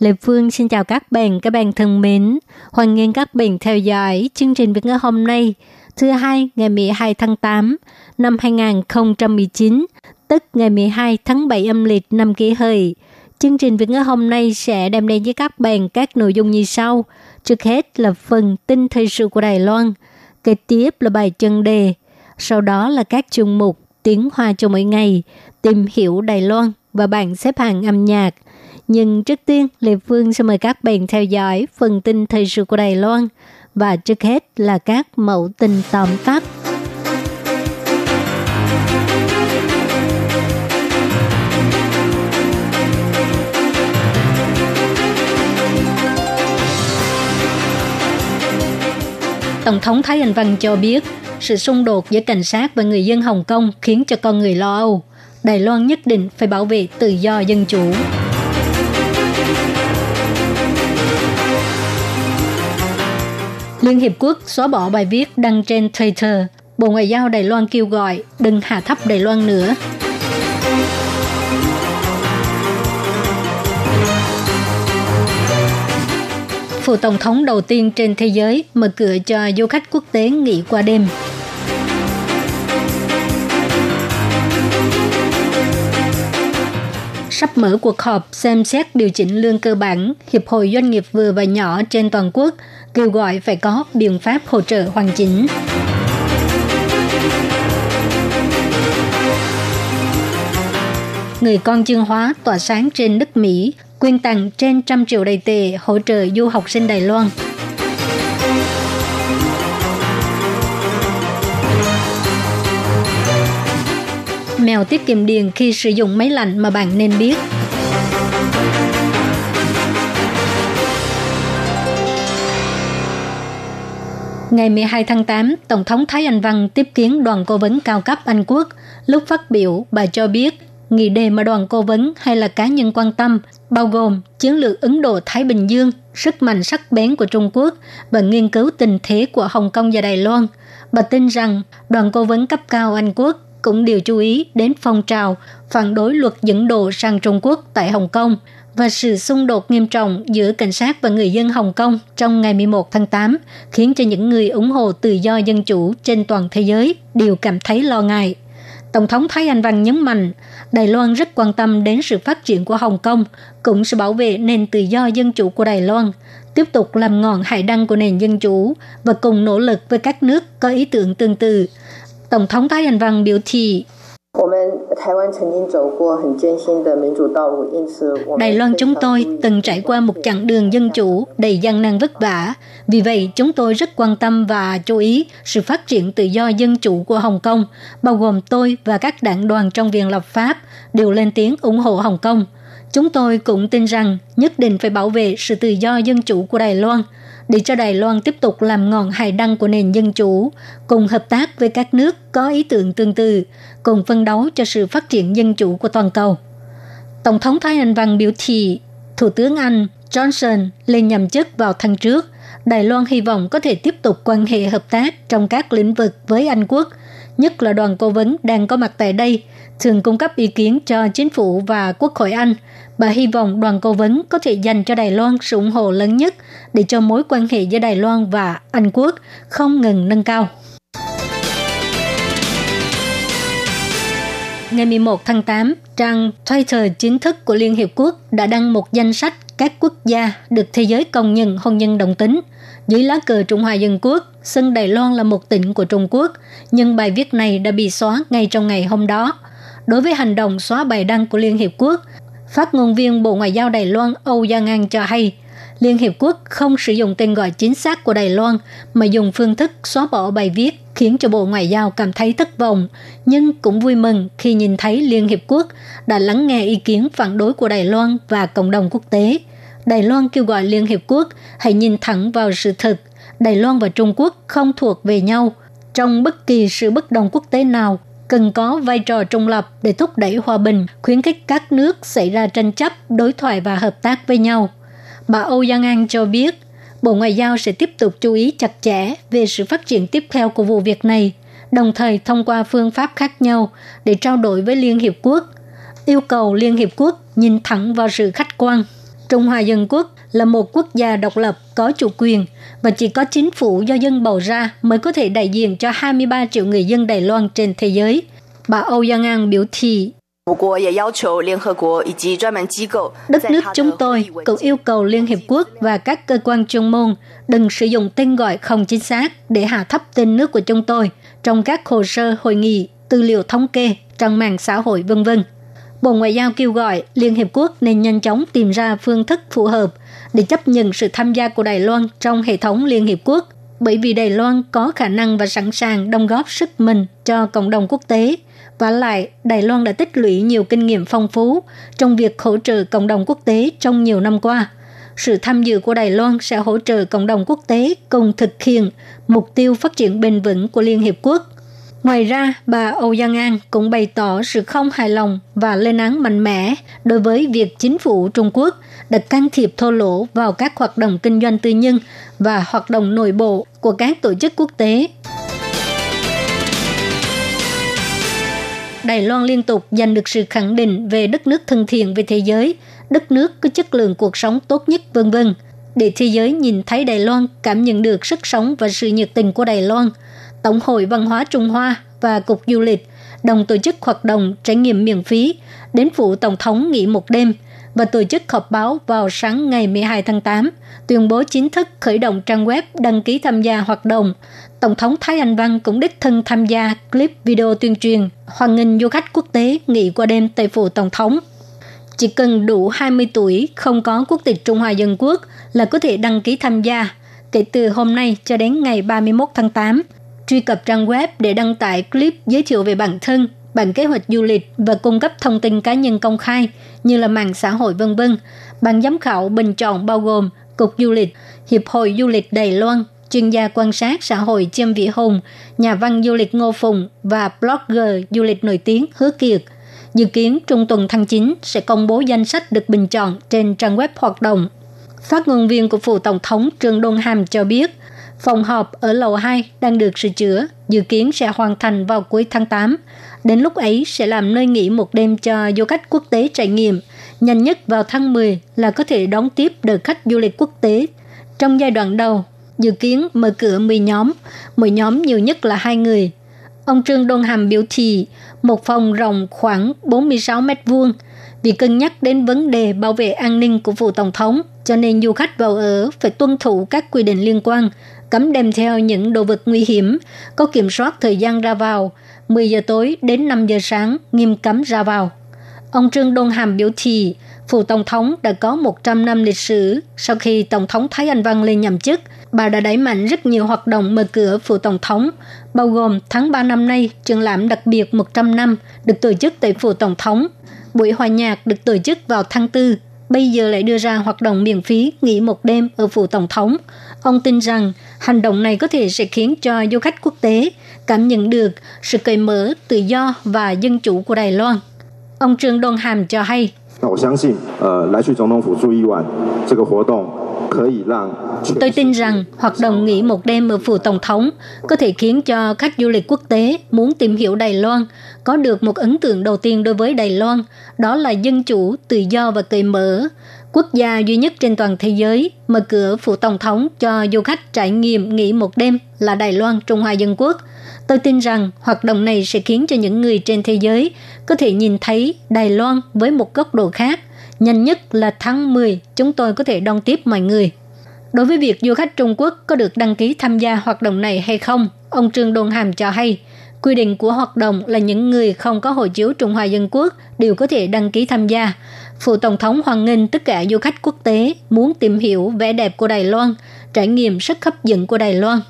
Lê Phương xin chào các bạn, các bạn thân mến. Hoan nghênh các bạn theo dõi chương trình Việt ngữ hôm nay, thứ hai ngày 12 tháng 8 năm 2019, tức ngày 12 tháng 7 âm lịch năm kỷ hợi. Chương trình Việt ngữ hôm nay sẽ đem đến với các bạn các nội dung như sau. Trước hết là phần tin thời sự của Đài Loan, kế tiếp là bài chân đề, sau đó là các chương mục tiếng hoa cho mỗi ngày, tìm hiểu Đài Loan và bảng xếp hạng âm nhạc – nhưng trước tiên, Lê Phương sẽ mời các bạn theo dõi phần tin thời sự của Đài Loan và trước hết là các mẫu tin tóm tắt. Tổng thống Thái Anh Văn cho biết, sự xung đột giữa cảnh sát và người dân Hồng Kông khiến cho con người lo âu. Đài Loan nhất định phải bảo vệ tự do dân chủ. Liên Hiệp Quốc xóa bỏ bài viết đăng trên Twitter. Bộ Ngoại giao Đài Loan kêu gọi đừng hạ thấp Đài Loan nữa. Phủ Tổng thống đầu tiên trên thế giới mở cửa cho du khách quốc tế nghỉ qua đêm. Sắp mở cuộc họp xem xét điều chỉnh lương cơ bản, Hiệp hội Doanh nghiệp vừa và nhỏ trên toàn quốc kêu gọi phải có biện pháp hỗ trợ hoàn chỉnh. Người con chương hóa tỏa sáng trên đất Mỹ, quyên tặng trên trăm triệu đầy tệ hỗ trợ du học sinh Đài Loan. Mèo tiết kiệm điện khi sử dụng máy lạnh mà bạn nên biết. Ngày 12 tháng 8, Tổng thống Thái Anh Văn tiếp kiến đoàn cố vấn cao cấp Anh Quốc. Lúc phát biểu, bà cho biết nghị đề mà đoàn cố vấn hay là cá nhân quan tâm bao gồm chiến lược Ấn Độ-Thái Bình Dương, sức mạnh sắc bén của Trung Quốc và nghiên cứu tình thế của Hồng Kông và Đài Loan. Bà tin rằng đoàn cố vấn cấp cao Anh Quốc cũng đều chú ý đến phong trào phản đối luật dẫn độ sang Trung Quốc tại Hồng Kông và sự xung đột nghiêm trọng giữa cảnh sát và người dân Hồng Kông trong ngày 11 tháng 8 khiến cho những người ủng hộ tự do dân chủ trên toàn thế giới đều cảm thấy lo ngại. Tổng thống Thái Anh Văn nhấn mạnh, Đài Loan rất quan tâm đến sự phát triển của Hồng Kông, cũng sẽ bảo vệ nền tự do dân chủ của Đài Loan, tiếp tục làm ngọn hải đăng của nền dân chủ và cùng nỗ lực với các nước có ý tưởng tương tự. Tổng thống Thái Anh Văn biểu thị, Đài Loan chúng tôi từng trải qua một chặng đường dân chủ đầy gian nan vất vả. Vì vậy, chúng tôi rất quan tâm và chú ý sự phát triển tự do dân chủ của Hồng Kông, bao gồm tôi và các đảng đoàn trong viện lập pháp đều lên tiếng ủng hộ Hồng Kông. Chúng tôi cũng tin rằng nhất định phải bảo vệ sự tự do dân chủ của Đài Loan – để cho Đài Loan tiếp tục làm ngọn hải đăng của nền dân chủ, cùng hợp tác với các nước có ý tưởng tương tự, cùng phân đấu cho sự phát triển dân chủ của toàn cầu. Tổng thống Thái Anh Văn biểu thị, Thủ tướng Anh Johnson lên nhậm chức vào tháng trước, Đài Loan hy vọng có thể tiếp tục quan hệ hợp tác trong các lĩnh vực với Anh quốc, nhất là đoàn cố vấn đang có mặt tại đây, thường cung cấp ý kiến cho chính phủ và Quốc hội Anh – Bà hy vọng đoàn cố vấn có thể dành cho Đài Loan sự ủng hộ lớn nhất để cho mối quan hệ giữa Đài Loan và Anh Quốc không ngừng nâng cao. Ngày 11 tháng 8, trang Twitter chính thức của Liên Hiệp Quốc đã đăng một danh sách các quốc gia được thế giới công nhận hôn nhân đồng tính. Dưới lá cờ Trung Hoa Dân Quốc, sân Đài Loan là một tỉnh của Trung Quốc, nhưng bài viết này đã bị xóa ngay trong ngày hôm đó. Đối với hành động xóa bài đăng của Liên Hiệp Quốc, Phát ngôn viên Bộ Ngoại giao Đài Loan Âu Gia Ngang cho hay, Liên Hiệp Quốc không sử dụng tên gọi chính xác của Đài Loan mà dùng phương thức xóa bỏ bài viết khiến cho Bộ Ngoại giao cảm thấy thất vọng, nhưng cũng vui mừng khi nhìn thấy Liên Hiệp Quốc đã lắng nghe ý kiến phản đối của Đài Loan và cộng đồng quốc tế. Đài Loan kêu gọi Liên Hiệp Quốc hãy nhìn thẳng vào sự thật. Đài Loan và Trung Quốc không thuộc về nhau. Trong bất kỳ sự bất đồng quốc tế nào, cần có vai trò trung lập để thúc đẩy hòa bình, khuyến khích các nước xảy ra tranh chấp, đối thoại và hợp tác với nhau. Bà Âu Giang An cho biết, Bộ Ngoại giao sẽ tiếp tục chú ý chặt chẽ về sự phát triển tiếp theo của vụ việc này, đồng thời thông qua phương pháp khác nhau để trao đổi với Liên Hiệp Quốc, yêu cầu Liên Hiệp Quốc nhìn thẳng vào sự khách quan. Trung Hoa Dân Quốc là một quốc gia độc lập có chủ quyền và chỉ có chính phủ do dân bầu ra mới có thể đại diện cho 23 triệu người dân Đài Loan trên thế giới. Bà Âu Giang An biểu thị Đất nước chúng tôi cũng yêu cầu Liên Hiệp Quốc và các cơ quan chuyên môn đừng sử dụng tên gọi không chính xác để hạ thấp tên nước của chúng tôi trong các hồ sơ hội nghị, tư liệu thống kê, trang mạng xã hội vân vân. Bộ Ngoại giao kêu gọi Liên Hiệp Quốc nên nhanh chóng tìm ra phương thức phù hợp để chấp nhận sự tham gia của Đài Loan trong hệ thống Liên Hiệp Quốc, bởi vì Đài Loan có khả năng và sẵn sàng đóng góp sức mình cho cộng đồng quốc tế – và lại, Đài Loan đã tích lũy nhiều kinh nghiệm phong phú trong việc hỗ trợ cộng đồng quốc tế trong nhiều năm qua. Sự tham dự của Đài Loan sẽ hỗ trợ cộng đồng quốc tế cùng thực hiện mục tiêu phát triển bền vững của Liên Hiệp Quốc. Ngoài ra, bà Âu Giang An cũng bày tỏ sự không hài lòng và lên án mạnh mẽ đối với việc chính phủ Trung Quốc đã can thiệp thô lỗ vào các hoạt động kinh doanh tư nhân và hoạt động nội bộ của các tổ chức quốc tế. Đài Loan liên tục giành được sự khẳng định về đất nước thân thiện về thế giới, đất nước có chất lượng cuộc sống tốt nhất vân vân. Để thế giới nhìn thấy Đài Loan cảm nhận được sức sống và sự nhiệt tình của Đài Loan, Tổng hội Văn hóa Trung Hoa và Cục Du lịch đồng tổ chức hoạt động trải nghiệm miễn phí đến phủ Tổng thống nghỉ một đêm và tổ chức họp báo vào sáng ngày 12 tháng 8, tuyên bố chính thức khởi động trang web đăng ký tham gia hoạt động Tổng thống Thái Anh Văn cũng đích thân tham gia clip video tuyên truyền hoan nghênh du khách quốc tế nghỉ qua đêm tại phủ Tổng thống. Chỉ cần đủ 20 tuổi, không có quốc tịch Trung Hoa Dân Quốc là có thể đăng ký tham gia kể từ hôm nay cho đến ngày 31 tháng 8. Truy cập trang web để đăng tải clip giới thiệu về bản thân, bản kế hoạch du lịch và cung cấp thông tin cá nhân công khai như là mạng xã hội vân vân. Ban giám khảo bình chọn bao gồm Cục Du lịch, Hiệp hội Du lịch Đài Loan, chuyên gia quan sát xã hội Chiêm Vĩ Hùng, nhà văn du lịch Ngô Phùng và blogger du lịch nổi tiếng Hứa Kiệt. Dự kiến trung tuần tháng 9 sẽ công bố danh sách được bình chọn trên trang web hoạt động. Phát ngôn viên của phủ tổng thống Trương Đôn Hàm cho biết, phòng họp ở lầu 2 đang được sửa chữa, dự kiến sẽ hoàn thành vào cuối tháng 8. Đến lúc ấy sẽ làm nơi nghỉ một đêm cho du khách quốc tế trải nghiệm. Nhanh nhất vào tháng 10 là có thể đón tiếp đợt khách du lịch quốc tế. Trong giai đoạn đầu, dự kiến mở cửa 10 nhóm, mỗi nhóm nhiều nhất là hai người. Ông Trương Đôn Hàm biểu thị một phòng rộng khoảng 46 mét vuông vì cân nhắc đến vấn đề bảo vệ an ninh của vụ tổng thống, cho nên du khách vào ở phải tuân thủ các quy định liên quan, cấm đem theo những đồ vật nguy hiểm, có kiểm soát thời gian ra vào, 10 giờ tối đến 5 giờ sáng nghiêm cấm ra vào. Ông Trương Đôn Hàm biểu thị Phủ Tổng thống đã có 100 năm lịch sử sau khi Tổng thống Thái Anh Văn lên nhậm chức. Bà đã đẩy mạnh rất nhiều hoạt động mở cửa Phủ Tổng thống, bao gồm tháng 3 năm nay, triển lãm đặc biệt 100 năm được tổ chức tại Phủ Tổng thống. Buổi hòa nhạc được tổ chức vào tháng 4, bây giờ lại đưa ra hoạt động miễn phí nghỉ một đêm ở Phủ Tổng thống. Ông tin rằng Hành động này có thể sẽ khiến cho du khách quốc tế cảm nhận được sự cởi mở, tự do và dân chủ của Đài Loan. Ông Trương Đông Hàm cho hay. Tôi tin rằng hoạt động nghỉ một đêm ở phủ tổng thống có thể khiến cho khách du lịch quốc tế muốn tìm hiểu Đài Loan có được một ấn tượng đầu tiên đối với Đài Loan, đó là dân chủ, tự do và cởi mở. Quốc gia duy nhất trên toàn thế giới mở cửa phủ tổng thống cho du khách trải nghiệm nghỉ một đêm là Đài Loan, Trung Hoa Dân Quốc. Tôi tin rằng hoạt động này sẽ khiến cho những người trên thế giới có thể nhìn thấy Đài Loan với một góc độ khác. Nhanh nhất là tháng 10, chúng tôi có thể đón tiếp mọi người. Đối với việc du khách Trung Quốc có được đăng ký tham gia hoạt động này hay không, ông Trương Đôn Hàm cho hay, quy định của hoạt động là những người không có hộ chiếu Trung Hoa Dân Quốc đều có thể đăng ký tham gia. Phụ Tổng thống hoan nghênh tất cả du khách quốc tế muốn tìm hiểu vẻ đẹp của Đài Loan, trải nghiệm sức hấp dẫn của Đài Loan.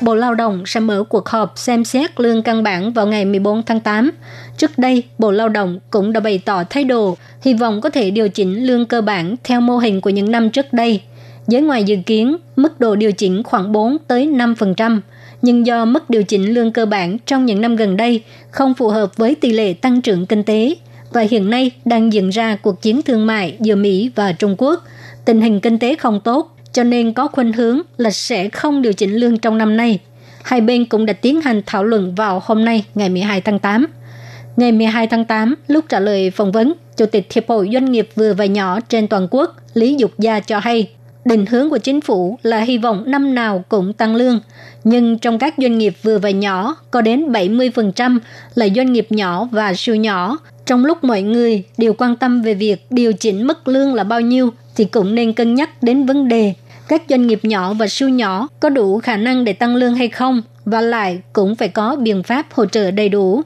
Bộ Lao động sẽ mở cuộc họp xem xét lương căn bản vào ngày 14 tháng 8. Trước đây, Bộ Lao động cũng đã bày tỏ thái độ hy vọng có thể điều chỉnh lương cơ bản theo mô hình của những năm trước đây. Giới ngoài dự kiến, mức độ điều chỉnh khoảng 4 tới 5%, nhưng do mức điều chỉnh lương cơ bản trong những năm gần đây không phù hợp với tỷ lệ tăng trưởng kinh tế và hiện nay đang diễn ra cuộc chiến thương mại giữa Mỹ và Trung Quốc, tình hình kinh tế không tốt cho nên có khuynh hướng là sẽ không điều chỉnh lương trong năm nay. Hai bên cũng đã tiến hành thảo luận vào hôm nay, ngày 12 tháng 8. Ngày 12 tháng 8, lúc trả lời phỏng vấn, Chủ tịch Hiệp hội Doanh nghiệp vừa và nhỏ trên toàn quốc Lý Dục Gia cho hay, định hướng của chính phủ là hy vọng năm nào cũng tăng lương, nhưng trong các doanh nghiệp vừa và nhỏ có đến 70% là doanh nghiệp nhỏ và siêu nhỏ. Trong lúc mọi người đều quan tâm về việc điều chỉnh mức lương là bao nhiêu thì cũng nên cân nhắc đến vấn đề các doanh nghiệp nhỏ và siêu nhỏ có đủ khả năng để tăng lương hay không và lại cũng phải có biện pháp hỗ trợ đầy đủ.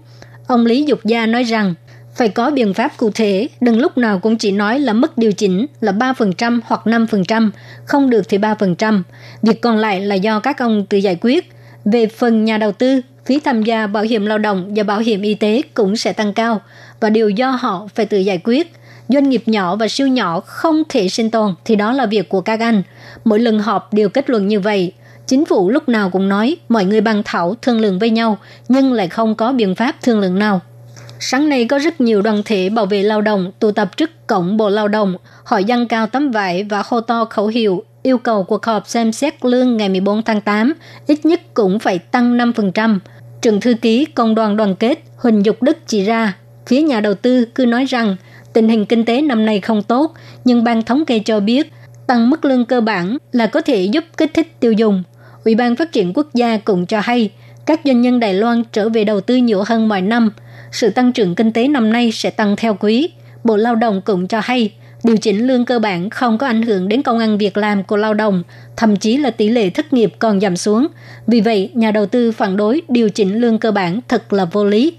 Ông Lý Dục Gia nói rằng, phải có biện pháp cụ thể, đừng lúc nào cũng chỉ nói là mức điều chỉnh là 3% hoặc 5%, không được thì 3%. Việc còn lại là do các ông tự giải quyết. Về phần nhà đầu tư, phí tham gia bảo hiểm lao động và bảo hiểm y tế cũng sẽ tăng cao và điều do họ phải tự giải quyết. Doanh nghiệp nhỏ và siêu nhỏ không thể sinh tồn thì đó là việc của các anh. Mỗi lần họp đều kết luận như vậy. Chính phủ lúc nào cũng nói mọi người bàn thảo thương lượng với nhau nhưng lại không có biện pháp thương lượng nào. Sáng nay có rất nhiều đoàn thể bảo vệ lao động tụ tập trước cổng Bộ Lao động, họ dâng cao tấm vải và hô to khẩu hiệu yêu cầu cuộc họp xem xét lương ngày 14 tháng 8 ít nhất cũng phải tăng 5%. Trường thư ký Công đoàn đoàn kết Huỳnh Dục Đức chỉ ra, phía nhà đầu tư cứ nói rằng tình hình kinh tế năm nay không tốt, nhưng ban thống kê cho biết tăng mức lương cơ bản là có thể giúp kích thích tiêu dùng. Ủy ban Phát triển Quốc gia cũng cho hay, các doanh nhân Đài Loan trở về đầu tư nhiều hơn mọi năm. Sự tăng trưởng kinh tế năm nay sẽ tăng theo quý. Bộ Lao động cũng cho hay, điều chỉnh lương cơ bản không có ảnh hưởng đến công ăn việc làm của lao động, thậm chí là tỷ lệ thất nghiệp còn giảm xuống. Vì vậy, nhà đầu tư phản đối điều chỉnh lương cơ bản thật là vô lý.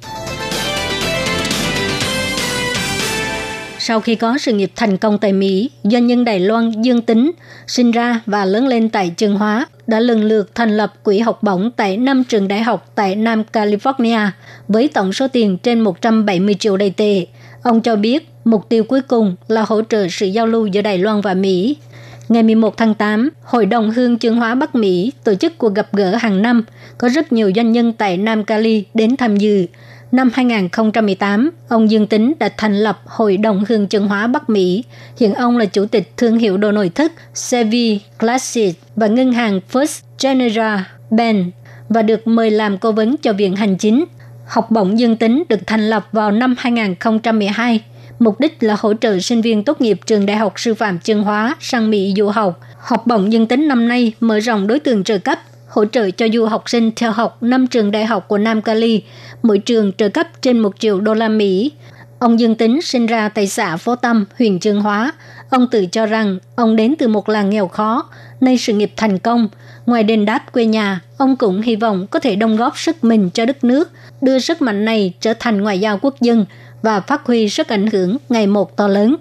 Sau khi có sự nghiệp thành công tại Mỹ, doanh nhân Đài Loan Dương Tính sinh ra và lớn lên tại Trường Hóa đã lần lượt thành lập quỹ học bổng tại 5 trường đại học tại Nam California với tổng số tiền trên 170 triệu đầy tệ. Ông cho biết mục tiêu cuối cùng là hỗ trợ sự giao lưu giữa Đài Loan và Mỹ. Ngày 11 tháng 8, Hội đồng Hương Chương hóa Bắc Mỹ tổ chức cuộc gặp gỡ hàng năm, có rất nhiều doanh nhân tại Nam Cali đến tham dự. Năm 2018, ông Dương Tính đã thành lập Hội đồng Hương Chân hóa Bắc Mỹ. Hiện ông là chủ tịch thương hiệu đồ nội thất Sevi Classic và ngân hàng First General Bank và được mời làm cố vấn cho Viện Hành Chính. Học bổng Dương Tính được thành lập vào năm 2012. Mục đích là hỗ trợ sinh viên tốt nghiệp trường Đại học Sư phạm chương Hóa sang Mỹ du học. Học bổng Dương Tính năm nay mở rộng đối tượng trợ cấp hỗ trợ cho du học sinh theo học năm trường đại học của Nam Cali, mỗi trường trợ cấp trên 1 triệu đô la Mỹ. Ông Dương Tính sinh ra tại xã Phố Tâm, huyện Trương Hóa. Ông tự cho rằng ông đến từ một làng nghèo khó, nay sự nghiệp thành công. Ngoài đền đáp quê nhà, ông cũng hy vọng có thể đóng góp sức mình cho đất nước, đưa sức mạnh này trở thành ngoại giao quốc dân và phát huy sức ảnh hưởng ngày một to lớn.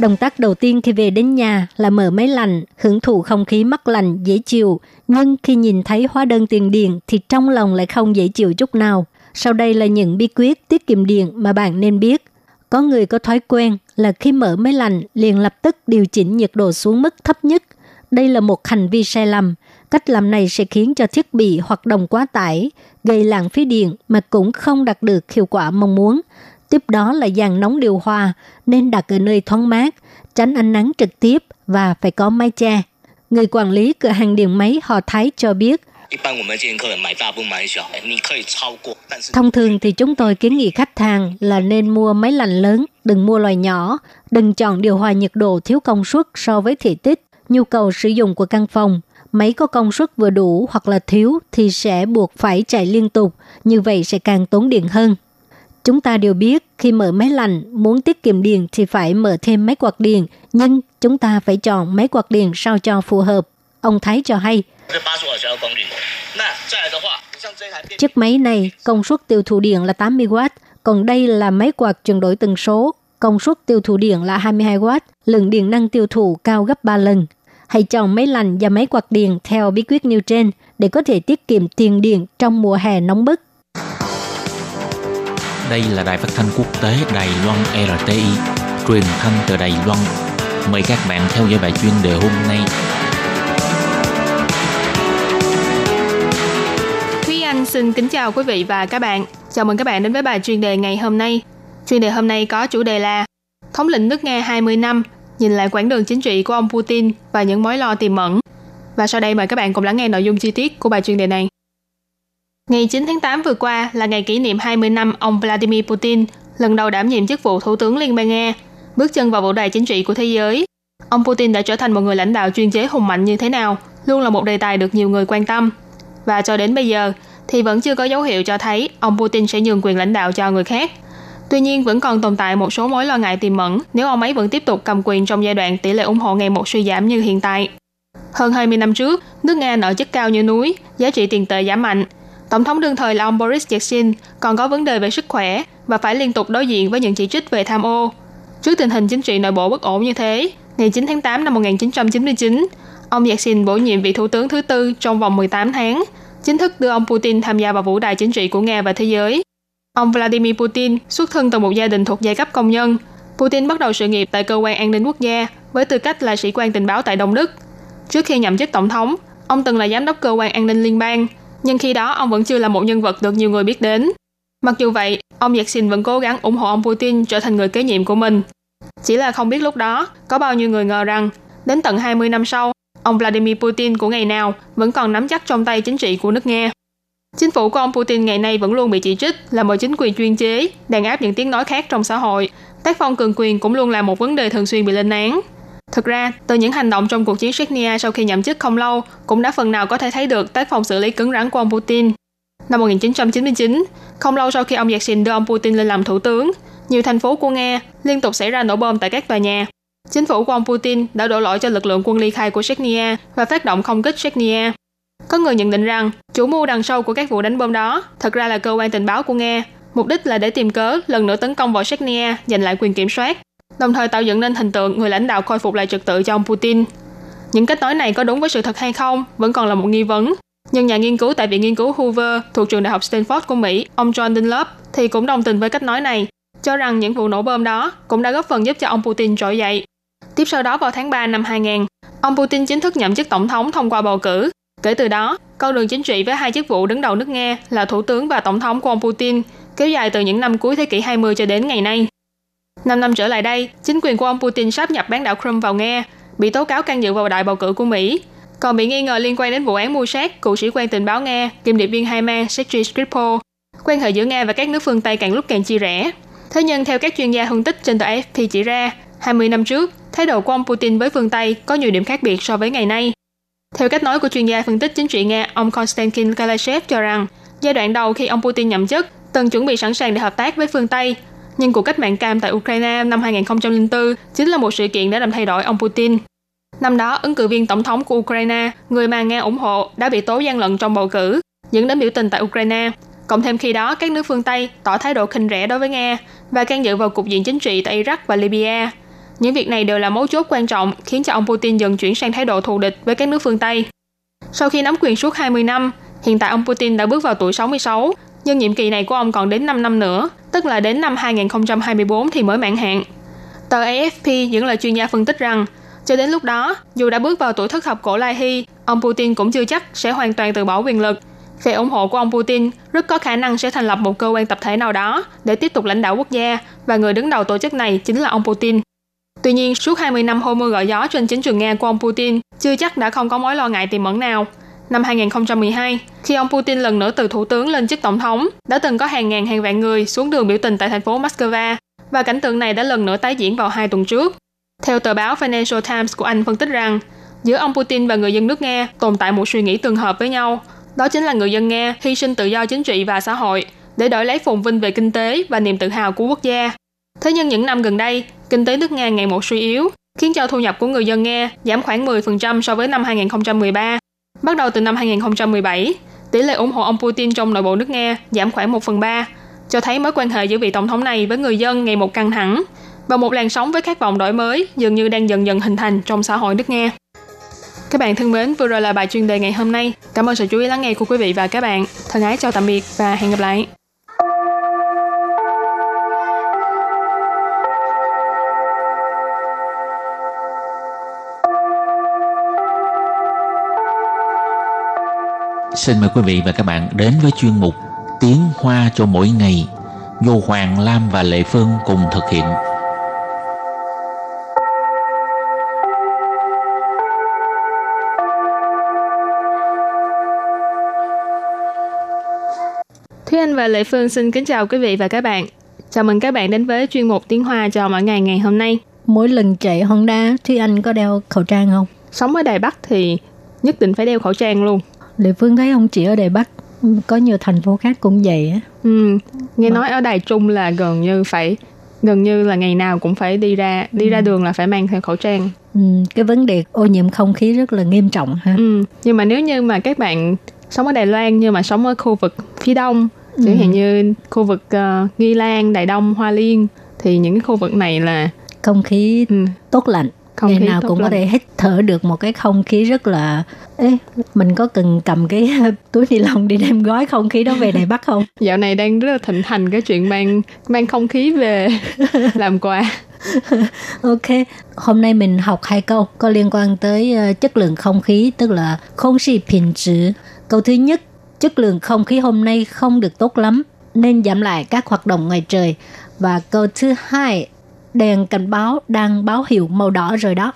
Động tác đầu tiên khi về đến nhà là mở máy lạnh, hưởng thụ không khí mát lạnh, dễ chịu. Nhưng khi nhìn thấy hóa đơn tiền điện thì trong lòng lại không dễ chịu chút nào. Sau đây là những bí quyết tiết kiệm điện mà bạn nên biết. Có người có thói quen là khi mở máy lạnh liền lập tức điều chỉnh nhiệt độ xuống mức thấp nhất. Đây là một hành vi sai lầm. Cách làm này sẽ khiến cho thiết bị hoạt động quá tải, gây lãng phí điện mà cũng không đạt được hiệu quả mong muốn. Tiếp đó là dàn nóng điều hòa, nên đặt ở nơi thoáng mát, tránh ánh nắng trực tiếp và phải có mái che. Người quản lý cửa hàng điện máy họ Thái cho biết, Thông thường thì chúng tôi kiến nghị khách hàng là nên mua máy lạnh lớn, đừng mua loài nhỏ, đừng chọn điều hòa nhiệt độ thiếu công suất so với thể tích, nhu cầu sử dụng của căn phòng. Máy có công suất vừa đủ hoặc là thiếu thì sẽ buộc phải chạy liên tục, như vậy sẽ càng tốn điện hơn. Chúng ta đều biết khi mở máy lạnh muốn tiết kiệm điện thì phải mở thêm máy quạt điện, nhưng chúng ta phải chọn máy quạt điện sao cho phù hợp. Ông Thái cho hay. Chiếc máy này công suất tiêu thụ điện là 80W, còn đây là máy quạt chuyển đổi tần số, công suất tiêu thụ điện là 22W, lượng điện năng tiêu thụ cao gấp 3 lần. Hãy chọn máy lạnh và máy quạt điện theo bí quyết nêu trên để có thể tiết kiệm tiền điện trong mùa hè nóng bức. Đây là đài phát thanh quốc tế Đài Loan RTI, truyền thanh từ Đài Loan. Mời các bạn theo dõi bài chuyên đề hôm nay. Thúy Anh xin kính chào quý vị và các bạn. Chào mừng các bạn đến với bài chuyên đề ngày hôm nay. Chuyên đề hôm nay có chủ đề là Thống lĩnh nước Nga 20 năm, nhìn lại quãng đường chính trị của ông Putin và những mối lo tiềm ẩn. Và sau đây mời các bạn cùng lắng nghe nội dung chi tiết của bài chuyên đề này. Ngày 9 tháng 8 vừa qua là ngày kỷ niệm 20 năm ông Vladimir Putin lần đầu đảm nhiệm chức vụ Thủ tướng Liên bang Nga, bước chân vào vũ đài chính trị của thế giới. Ông Putin đã trở thành một người lãnh đạo chuyên chế hùng mạnh như thế nào, luôn là một đề tài được nhiều người quan tâm. Và cho đến bây giờ thì vẫn chưa có dấu hiệu cho thấy ông Putin sẽ nhường quyền lãnh đạo cho người khác. Tuy nhiên vẫn còn tồn tại một số mối lo ngại tiềm ẩn nếu ông ấy vẫn tiếp tục cầm quyền trong giai đoạn tỷ lệ ủng hộ ngày một suy giảm như hiện tại. Hơn 20 năm trước, nước Nga nợ chất cao như núi, giá trị tiền tệ giảm mạnh. Tổng thống đương thời là ông Boris Yeltsin còn có vấn đề về sức khỏe và phải liên tục đối diện với những chỉ trích về tham ô. Trước tình hình chính trị nội bộ bất ổn như thế, ngày 9 tháng 8 năm 1999, ông Yeltsin bổ nhiệm vị thủ tướng thứ tư trong vòng 18 tháng, chính thức đưa ông Putin tham gia vào vũ đài chính trị của Nga và thế giới. Ông Vladimir Putin xuất thân từ một gia đình thuộc giai cấp công nhân. Putin bắt đầu sự nghiệp tại cơ quan an ninh quốc gia với tư cách là sĩ quan tình báo tại Đông Đức. Trước khi nhậm chức tổng thống, ông từng là giám đốc cơ quan an ninh liên bang, nhưng khi đó ông vẫn chưa là một nhân vật được nhiều người biết đến. Mặc dù vậy, ông Yeltsin vẫn cố gắng ủng hộ ông Putin trở thành người kế nhiệm của mình. Chỉ là không biết lúc đó có bao nhiêu người ngờ rằng đến tận 20 năm sau, ông Vladimir Putin của ngày nào vẫn còn nắm chắc trong tay chính trị của nước Nga. Chính phủ của ông Putin ngày nay vẫn luôn bị chỉ trích là một chính quyền chuyên chế, đàn áp những tiếng nói khác trong xã hội. Tác phong cường quyền cũng luôn là một vấn đề thường xuyên bị lên án. Thực ra, từ những hành động trong cuộc chiến Chechnya sau khi nhậm chức không lâu cũng đã phần nào có thể thấy được tác phong xử lý cứng rắn của ông Putin. Năm 1999, không lâu sau khi ông Yeltsin đưa ông Putin lên làm thủ tướng, nhiều thành phố của Nga liên tục xảy ra nổ bom tại các tòa nhà. Chính phủ của ông Putin đã đổ lỗi cho lực lượng quân ly khai của Chechnya và phát động không kích Chechnya. Có người nhận định rằng chủ mưu đằng sau của các vụ đánh bom đó thật ra là cơ quan tình báo của Nga, mục đích là để tìm cớ lần nữa tấn công vào Chechnya giành lại quyền kiểm soát, đồng thời tạo dựng nên hình tượng người lãnh đạo khôi phục lại trật tự cho ông Putin. Những cách nói này có đúng với sự thật hay không vẫn còn là một nghi vấn. Nhưng nhà nghiên cứu tại Viện Nghiên cứu Hoover thuộc trường Đại học Stanford của Mỹ, ông John Dunlop, thì cũng đồng tình với cách nói này, cho rằng những vụ nổ bom đó cũng đã góp phần giúp cho ông Putin trỗi dậy. Tiếp sau đó vào tháng 3 năm 2000, ông Putin chính thức nhậm chức tổng thống thông qua bầu cử. Kể từ đó, con đường chính trị với hai chức vụ đứng đầu nước Nga là thủ tướng và tổng thống của ông Putin kéo dài từ những năm cuối thế kỷ 20 cho đến ngày nay. Năm năm trở lại đây, chính quyền của ông Putin sắp nhập bán đảo Crimea vào Nga, bị tố cáo can dự vào đại bầu cử của Mỹ, còn bị nghi ngờ liên quan đến vụ án mua sát cựu sĩ quan tình báo Nga, kiêm điệp viên hai mang Sergei Skripal. Quan hệ giữa Nga và các nước phương Tây càng lúc càng chia rẽ. Thế nhưng theo các chuyên gia phân tích trên tờ AFP chỉ ra, 20 năm trước, thái độ của ông Putin với phương Tây có nhiều điểm khác biệt so với ngày nay. Theo cách nói của chuyên gia phân tích chính trị Nga, ông Konstantin Kalashev cho rằng, giai đoạn đầu khi ông Putin nhậm chức, từng chuẩn bị sẵn sàng để hợp tác với phương Tây, nhưng cuộc cách mạng cam tại Ukraine năm 2004 chính là một sự kiện đã làm thay đổi ông Putin. Năm đó, ứng cử viên tổng thống của Ukraine, người mà Nga ủng hộ, đã bị tố gian lận trong bầu cử, dẫn đến biểu tình tại Ukraine. Cộng thêm khi đó, các nước phương Tây tỏ thái độ khinh rẻ đối với Nga và can dự vào cục diện chính trị tại Iraq và Libya. Những việc này đều là mấu chốt quan trọng khiến cho ông Putin dần chuyển sang thái độ thù địch với các nước phương Tây. Sau khi nắm quyền suốt 20 năm, hiện tại ông Putin đã bước vào tuổi 66, nhưng nhiệm kỳ này của ông còn đến 5 năm nữa, tức là đến năm 2024 thì mới mãn hạn. Tờ AFP những lời chuyên gia phân tích rằng, cho đến lúc đó, dù đã bước vào tuổi thất thập cổ lai hy, ông Putin cũng chưa chắc sẽ hoàn toàn từ bỏ quyền lực. Phe ủng hộ của ông Putin rất có khả năng sẽ thành lập một cơ quan tập thể nào đó để tiếp tục lãnh đạo quốc gia và người đứng đầu tổ chức này chính là ông Putin. Tuy nhiên, suốt 20 năm hô mưa gọi gió trên chính trường Nga của ông Putin chưa chắc đã không có mối lo ngại tiềm ẩn nào. Năm 2012, khi ông Putin lần nữa từ thủ tướng lên chức tổng thống, đã từng có hàng ngàn hàng vạn người xuống đường biểu tình tại thành phố Moscow và cảnh tượng này đã lần nữa tái diễn vào hai tuần trước. Theo tờ báo Financial Times của Anh phân tích rằng, giữa ông Putin và người dân nước Nga tồn tại một suy nghĩ tương hợp với nhau. Đó chính là người dân Nga hy sinh tự do chính trị và xã hội để đổi lấy phồn vinh về kinh tế và niềm tự hào của quốc gia. Thế nhưng những năm gần đây, kinh tế nước Nga ngày một suy yếu, khiến cho thu nhập của người dân Nga giảm khoảng 10% so với năm 2013. Bắt đầu từ năm 2017, Tỷ lệ ủng hộ ông Putin trong nội bộ nước Nga giảm khoảng 1 phần 3, cho thấy mối quan hệ giữa vị tổng thống này với người dân ngày một căng thẳng và một làn sóng với khát vọng đổi mới dường như đang dần dần hình thành trong xã hội nước Nga. Các bạn thân mến, vừa rồi là bài chuyên đề ngày hôm nay. Cảm ơn sự chú ý lắng nghe của quý vị và các bạn. Thân ái chào tạm biệt và hẹn gặp lại. Xin mời quý vị và các bạn đến với chuyên mục Tiếng Hoa cho mỗi ngày do Hoàng Lam và Lệ Phương cùng thực hiện. Thúy Anh và Lệ Phương xin kính chào quý vị và các bạn. Chào mừng các bạn đến với chuyên mục Tiếng Hoa cho mỗi ngày ngày hôm nay. Mỗi lần chạy Honda, Thúy Anh có đeo khẩu trang không? Sống ở Đài Bắc thì nhất định phải đeo khẩu trang luôn. Lệ Phương thấy không chỉ ở Đài Bắc, có nhiều thành phố khác cũng vậy á. Ừ, nghe nói ở Đài Trung là gần như phải gần như là ngày nào cũng phải đi ra đi ra đường là phải mang theo khẩu trang. Ừ, cái vấn đề ô nhiễm không khí rất là nghiêm trọng ha. Ừ, nhưng mà nếu như mà các bạn sống ở Đài Loan nhưng mà sống ở khu vực phía đông, Ừ. chẳng hạn như khu vực uh, Nghi Lan, Đài Đông, Hoa Liên thì những cái khu vực này là Không khí ừ, tốt lạnh. Không Ngày khí nào cũng có lành. thể hít thở được một cái không khí rất là Ê, mình có cần cầm cái túi ni lông đi đem gói không khí đó về Đài Bắc không? Dạo này đang rất là thịnh hành cái chuyện mang mang không khí về làm quà. Ok, hôm nay mình học hai câu có liên quan tới ờ, chất lượng không khí, tức là không khí 品质. Câu thứ nhất, chất lượng không khí hôm nay không được tốt lắm, nên giảm lại các hoạt động ngoài trời. Và câu thứ hai, đèn cảnh báo đang báo hiệu màu đỏ rồi đó.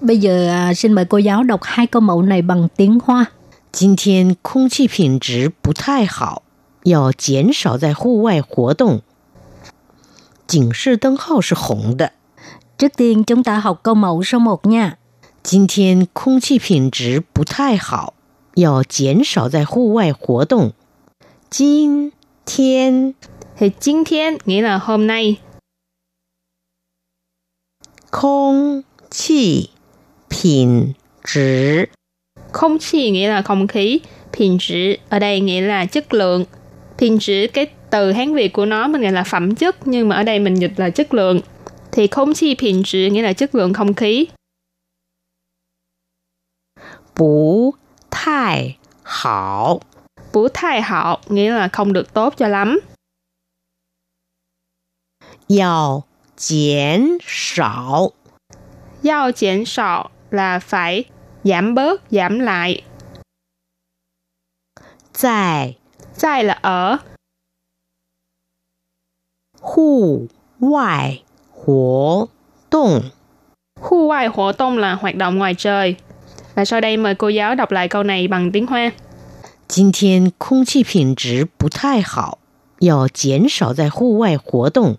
Bây giờ à, xin mời cô giáo đọc hai câu mẫu này bằng tiếng Hoa. 今天空气品质不太好，要减少在户外活动。警示灯号是红的。 Trước tiên chúng ta học câu mẫu số 1 nha. 今天空气品质不太好，要减少在户外活动。今天 Thì 今天 nghĩa là hôm nay, 空气品质 không chi nghĩa là không khí,品质ở đây nghĩa là chất lượng. 品质 cái từ Hán Việt của nó mình gọi là phẩm chất nhưng mà ở đây mình dịch là chất lượng. Thì không chi 品质 nghĩa là chất lượng không khí. 不太好， Bú thai hảo nghĩa là không được tốt cho lắm. 要 减少 Giao减少 là phải giảm bớt, giảm lại. 在 在là ở, 户外活动。 khu ngoài hoạt động là hoạt động ngoài trời. Và sau đây mời cô giáo đọc lại câu này bằng tiếng Hoa. 今天空气品质不太好，要减少在户外活动。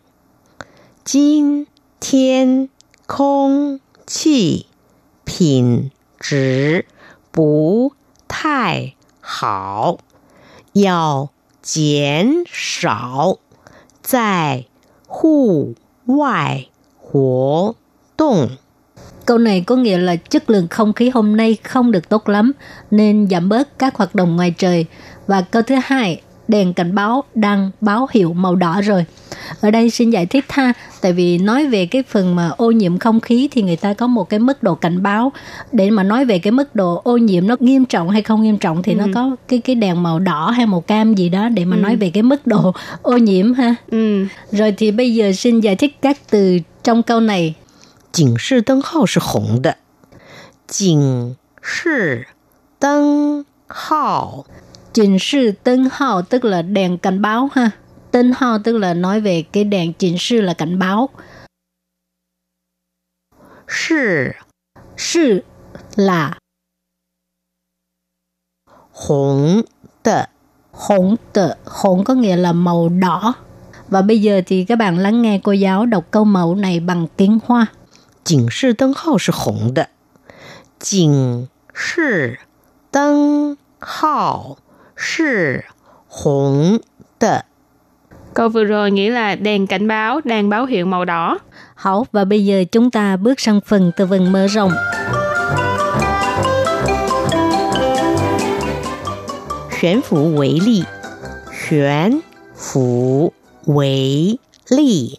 今天空气品质不太好，要减少在户外活动。 Câu này có nghĩa là chất lượng không khí hôm nay không được tốt lắm nên giảm bớt các hoạt động ngoài trời. Và câu thứ hai, đèn cảnh báo đang báo hiệu màu đỏ rồi. Ở đây xin giải thích ha, tại vì nói về cái phần mà ô nhiễm không khí thì người ta có một cái mức độ cảnh báo để mà nói về cái mức độ ô nhiễm nó nghiêm trọng hay không nghiêm trọng thì nó có cái cái đèn màu đỏ hay màu cam gì đó để mà nói về cái mức độ ô nhiễm ha. Ừ, Rồi thì bây giờ xin giải thích các từ trong câu này 警示灯号是红的。警示灯号 Chỉnh sư tân hào tức là đèn cảnh báo ha. Tân hào tức là nói về cái đèn chỉnh sư là cảnh báo. Sư Sư là Hồng tờ Hồng tờ Hồng có nghĩa là màu đỏ. Và bây giờ thì các bạn lắng nghe cô giáo đọc câu mẫu này bằng tiếng Hoa. Chỉnh sư tân hào là hồng đờ. Chỉnh sư tân hào 是 hồng de. Câu vừa rồi nghĩa là đèn cảnh báo, đang báo hiệu màu đỏ. Hảo, và bây giờ chúng ta bước sang phần từ vựng mở rộng. Xuyến phủ quỷ ly Xuyến phủ quỷ ly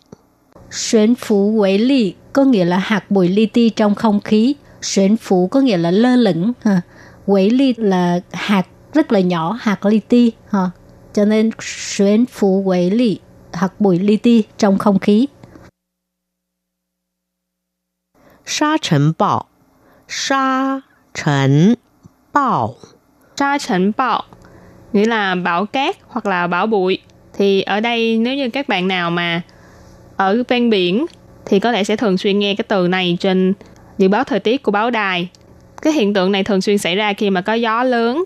Xuyến phủ quỷ ly có nghĩa là hạt bụi li ti trong không khí. Xuyến phủ có nghĩa là lơ lửng. Quỷ ly là hạt rất là nhỏ, hạt li ti. Ha. Cho nên xuyến phủ quấy li, hạt bụi li ti trong không khí. Sa trần bạo Sa trần bạo Sa trần bạo nghĩa là bão cát hoặc là bão bụi. Thì ở đây nếu như các bạn nào mà ở ven biển thì có thể sẽ thường xuyên nghe cái từ này trên dự báo thời tiết của báo đài. Cái hiện tượng này thường xuyên xảy ra khi mà có gió lớn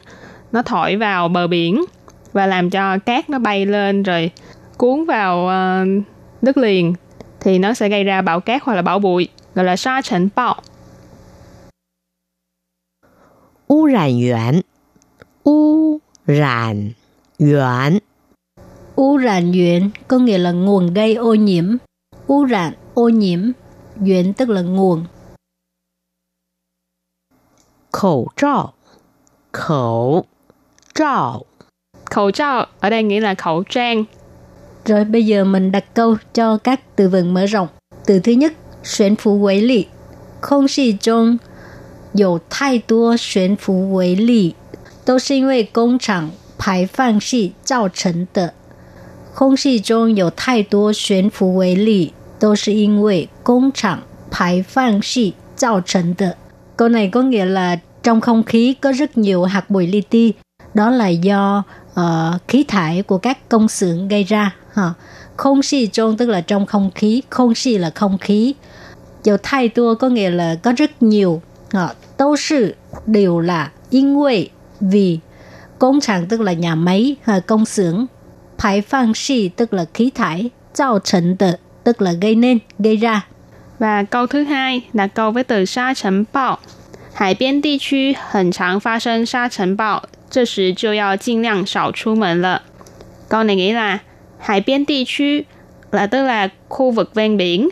nó thổi vào bờ biển và làm cho cát nó bay lên rồi cuốn vào uh, đất liền thì nó sẽ gây ra bão cát hoặc là bão bụi gọi là sa chấn bão. Ô rạn yuan Ô rạn yuan Ô rạn yuan có nghĩa là nguồn gây ô nhiễm. Ô rạn ô nhiễm, yuan tức là nguồn. Khẩu trào Khẩu trào Khẩu trang ở đây nghĩa là khẩu trang. Rồi bây giờ mình đặt câu cho các từ vựng mở rộng. Từ thứ nhất, xuyên phủ quấy lì. Không khí trung 有太多悬浮微粒，都是因为工厂排放系造成的。空气中有太多悬浮微粒，都是因为工厂排放系造成的。Câu này có nghĩa là trong không khí có rất nhiều hạt bụi li ti, đó là do uh, khí thải của các công xưởng gây ra. Ha. Không khí trong tức là trong không khí, không khí là không khí. Dầu thay tua có nghĩa là có rất nhiều. Ha. Đâu sự đều là 因为 vì công厂tức là nhà máy, ha, công xưởng.排放系 tức là khí thải, 造成的 tức là gây nên, gây ra. Và câu thứ hai là câu với từ sa尘暴。海边地区很常发生沙尘暴， 这时就要尽量少出门了。Câu này nghĩa là hải biên địa区là tức là khu vực ven biển,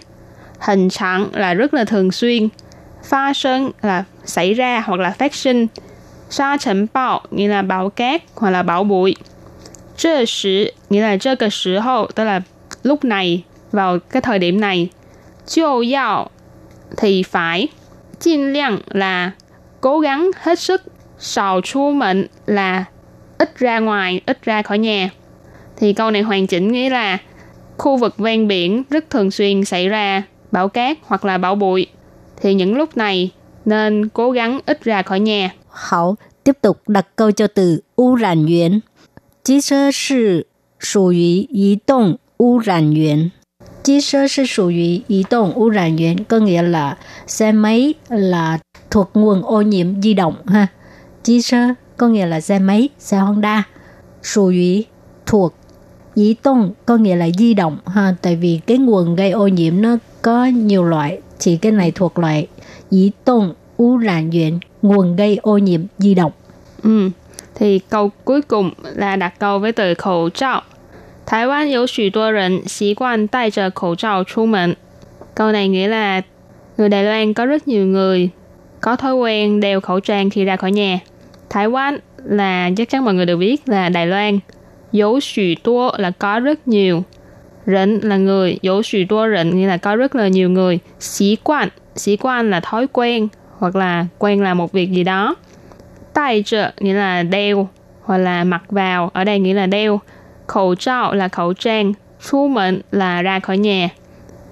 hình trạng là rất là thường xuyên, phát sinh là xảy ra hoặc là phát sinh, sa尘暴nghĩa là bão cát hoặc là bão bụi. 这时 nghĩa là 这个时候 tức là lúc này, vào cái thời điểm này. 就要 thì phải. 尽量 là cố gắng hết sức. sầu chú mệnh là ít ra ngoài, ít ra khỏi nhà. Thì câu này hoàn chỉnh nghĩa là khu vực ven biển rất thường xuyên xảy ra bão cát hoặc là bão bụi. Thì những lúc này nên cố gắng ít ra khỏi nhà. Hậu tiếp tục đặt câu cho từ u rạn yuan. Chí sơ sư sủ yu yi động u rạn yuan. Chí sơ sư sủ yu yi động u rạn yuan có nghĩa là xe máy là thuộc nguồn ô nhiễm di động ha. Chi sơ có nghĩa là xe máy, xe Honda. Sù ủy thuộc Dĩ tông có nghĩa là di động ha, tại vì cái nguồn gây ô nhiễm nó có nhiều loại, thì cái này thuộc loại dĩ tông污染源, nguồn gây ô nhiễm di động. Ừ, thì câu cuối cùng là đặt câu với từ khẩu罩. Thái Lan có 许多人习惯戴着口罩出门. Câu này nghĩa là người Đài Loan có rất nhiều người có thói quen đeo khẩu trang khi ra khỏi nhà. Thái Quan là chắc chắn mọi người đều biết là Đài Loan. Dấu xù tua là có rất nhiều. Rỉnh là người, dấu xù tua rỉnh nghĩa là có rất là nhiều người. Sĩ quan, sĩ quan là thói quen hoặc là quen làm một việc gì đó. Tài trợ nghĩa là đeo hoặc là mặc vào, ở đây nghĩa là đeo. Khẩu trao là khẩu trang, Xu mệnh là ra khỏi nhà.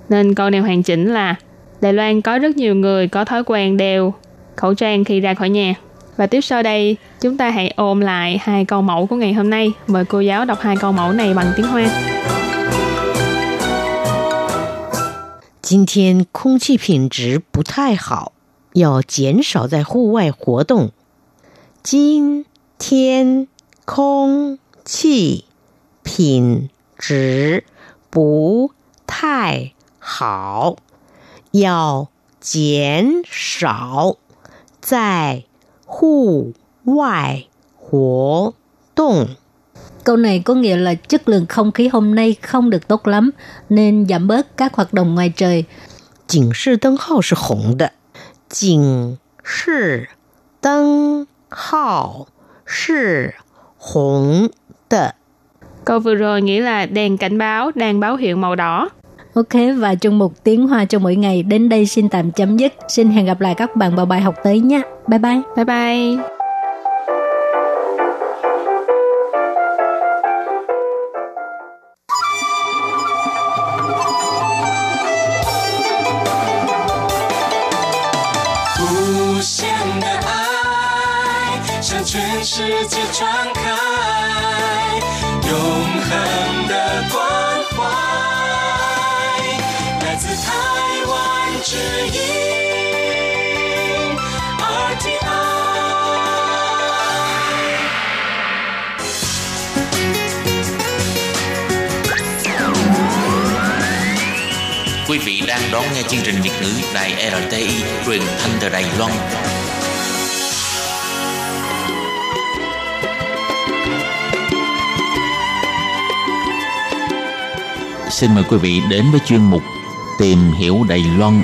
Nên câu này hoàn chỉnh là Đài Loan có rất nhiều người có thói quen đeo khẩu trang khi ra khỏi nhà. Và tiếp sau đây, chúng ta hãy ôm lại hai câu mẫu của ngày hôm nay. Mời cô giáo đọc hai câu mẫu này bằng tiếng Hoa. 今天空气品质不太好，要减少在户外活动。今天空气品质不太好，要减少在 Hù ngoại hổ tung. Câu này có nghĩa là chất lượng không khí hôm nay không được tốt lắm, nên giảm bớt các hoạt động ngoài trời. Chỉnh sư tân hào là hồng đe. Chỉnh sư tân hào là hồng đe. Câu vừa rồi nghĩa là đèn cảnh báo, đang báo hiệu màu đỏ. Ok và chung mục tiếng Hoa cho mỗi ngày đến đây xin tạm chấm dứt. Xin hẹn gặp lại các bạn vào bài học tới nhé. Bye bye. Bye bye. Hãy Quý vị đang đón nghe chương trình Việt ngữ Đài RTI truyền thanh từ Đài Loan. Xin mời quý vị đến với chuyên mục Tìm hiểu Đài Loan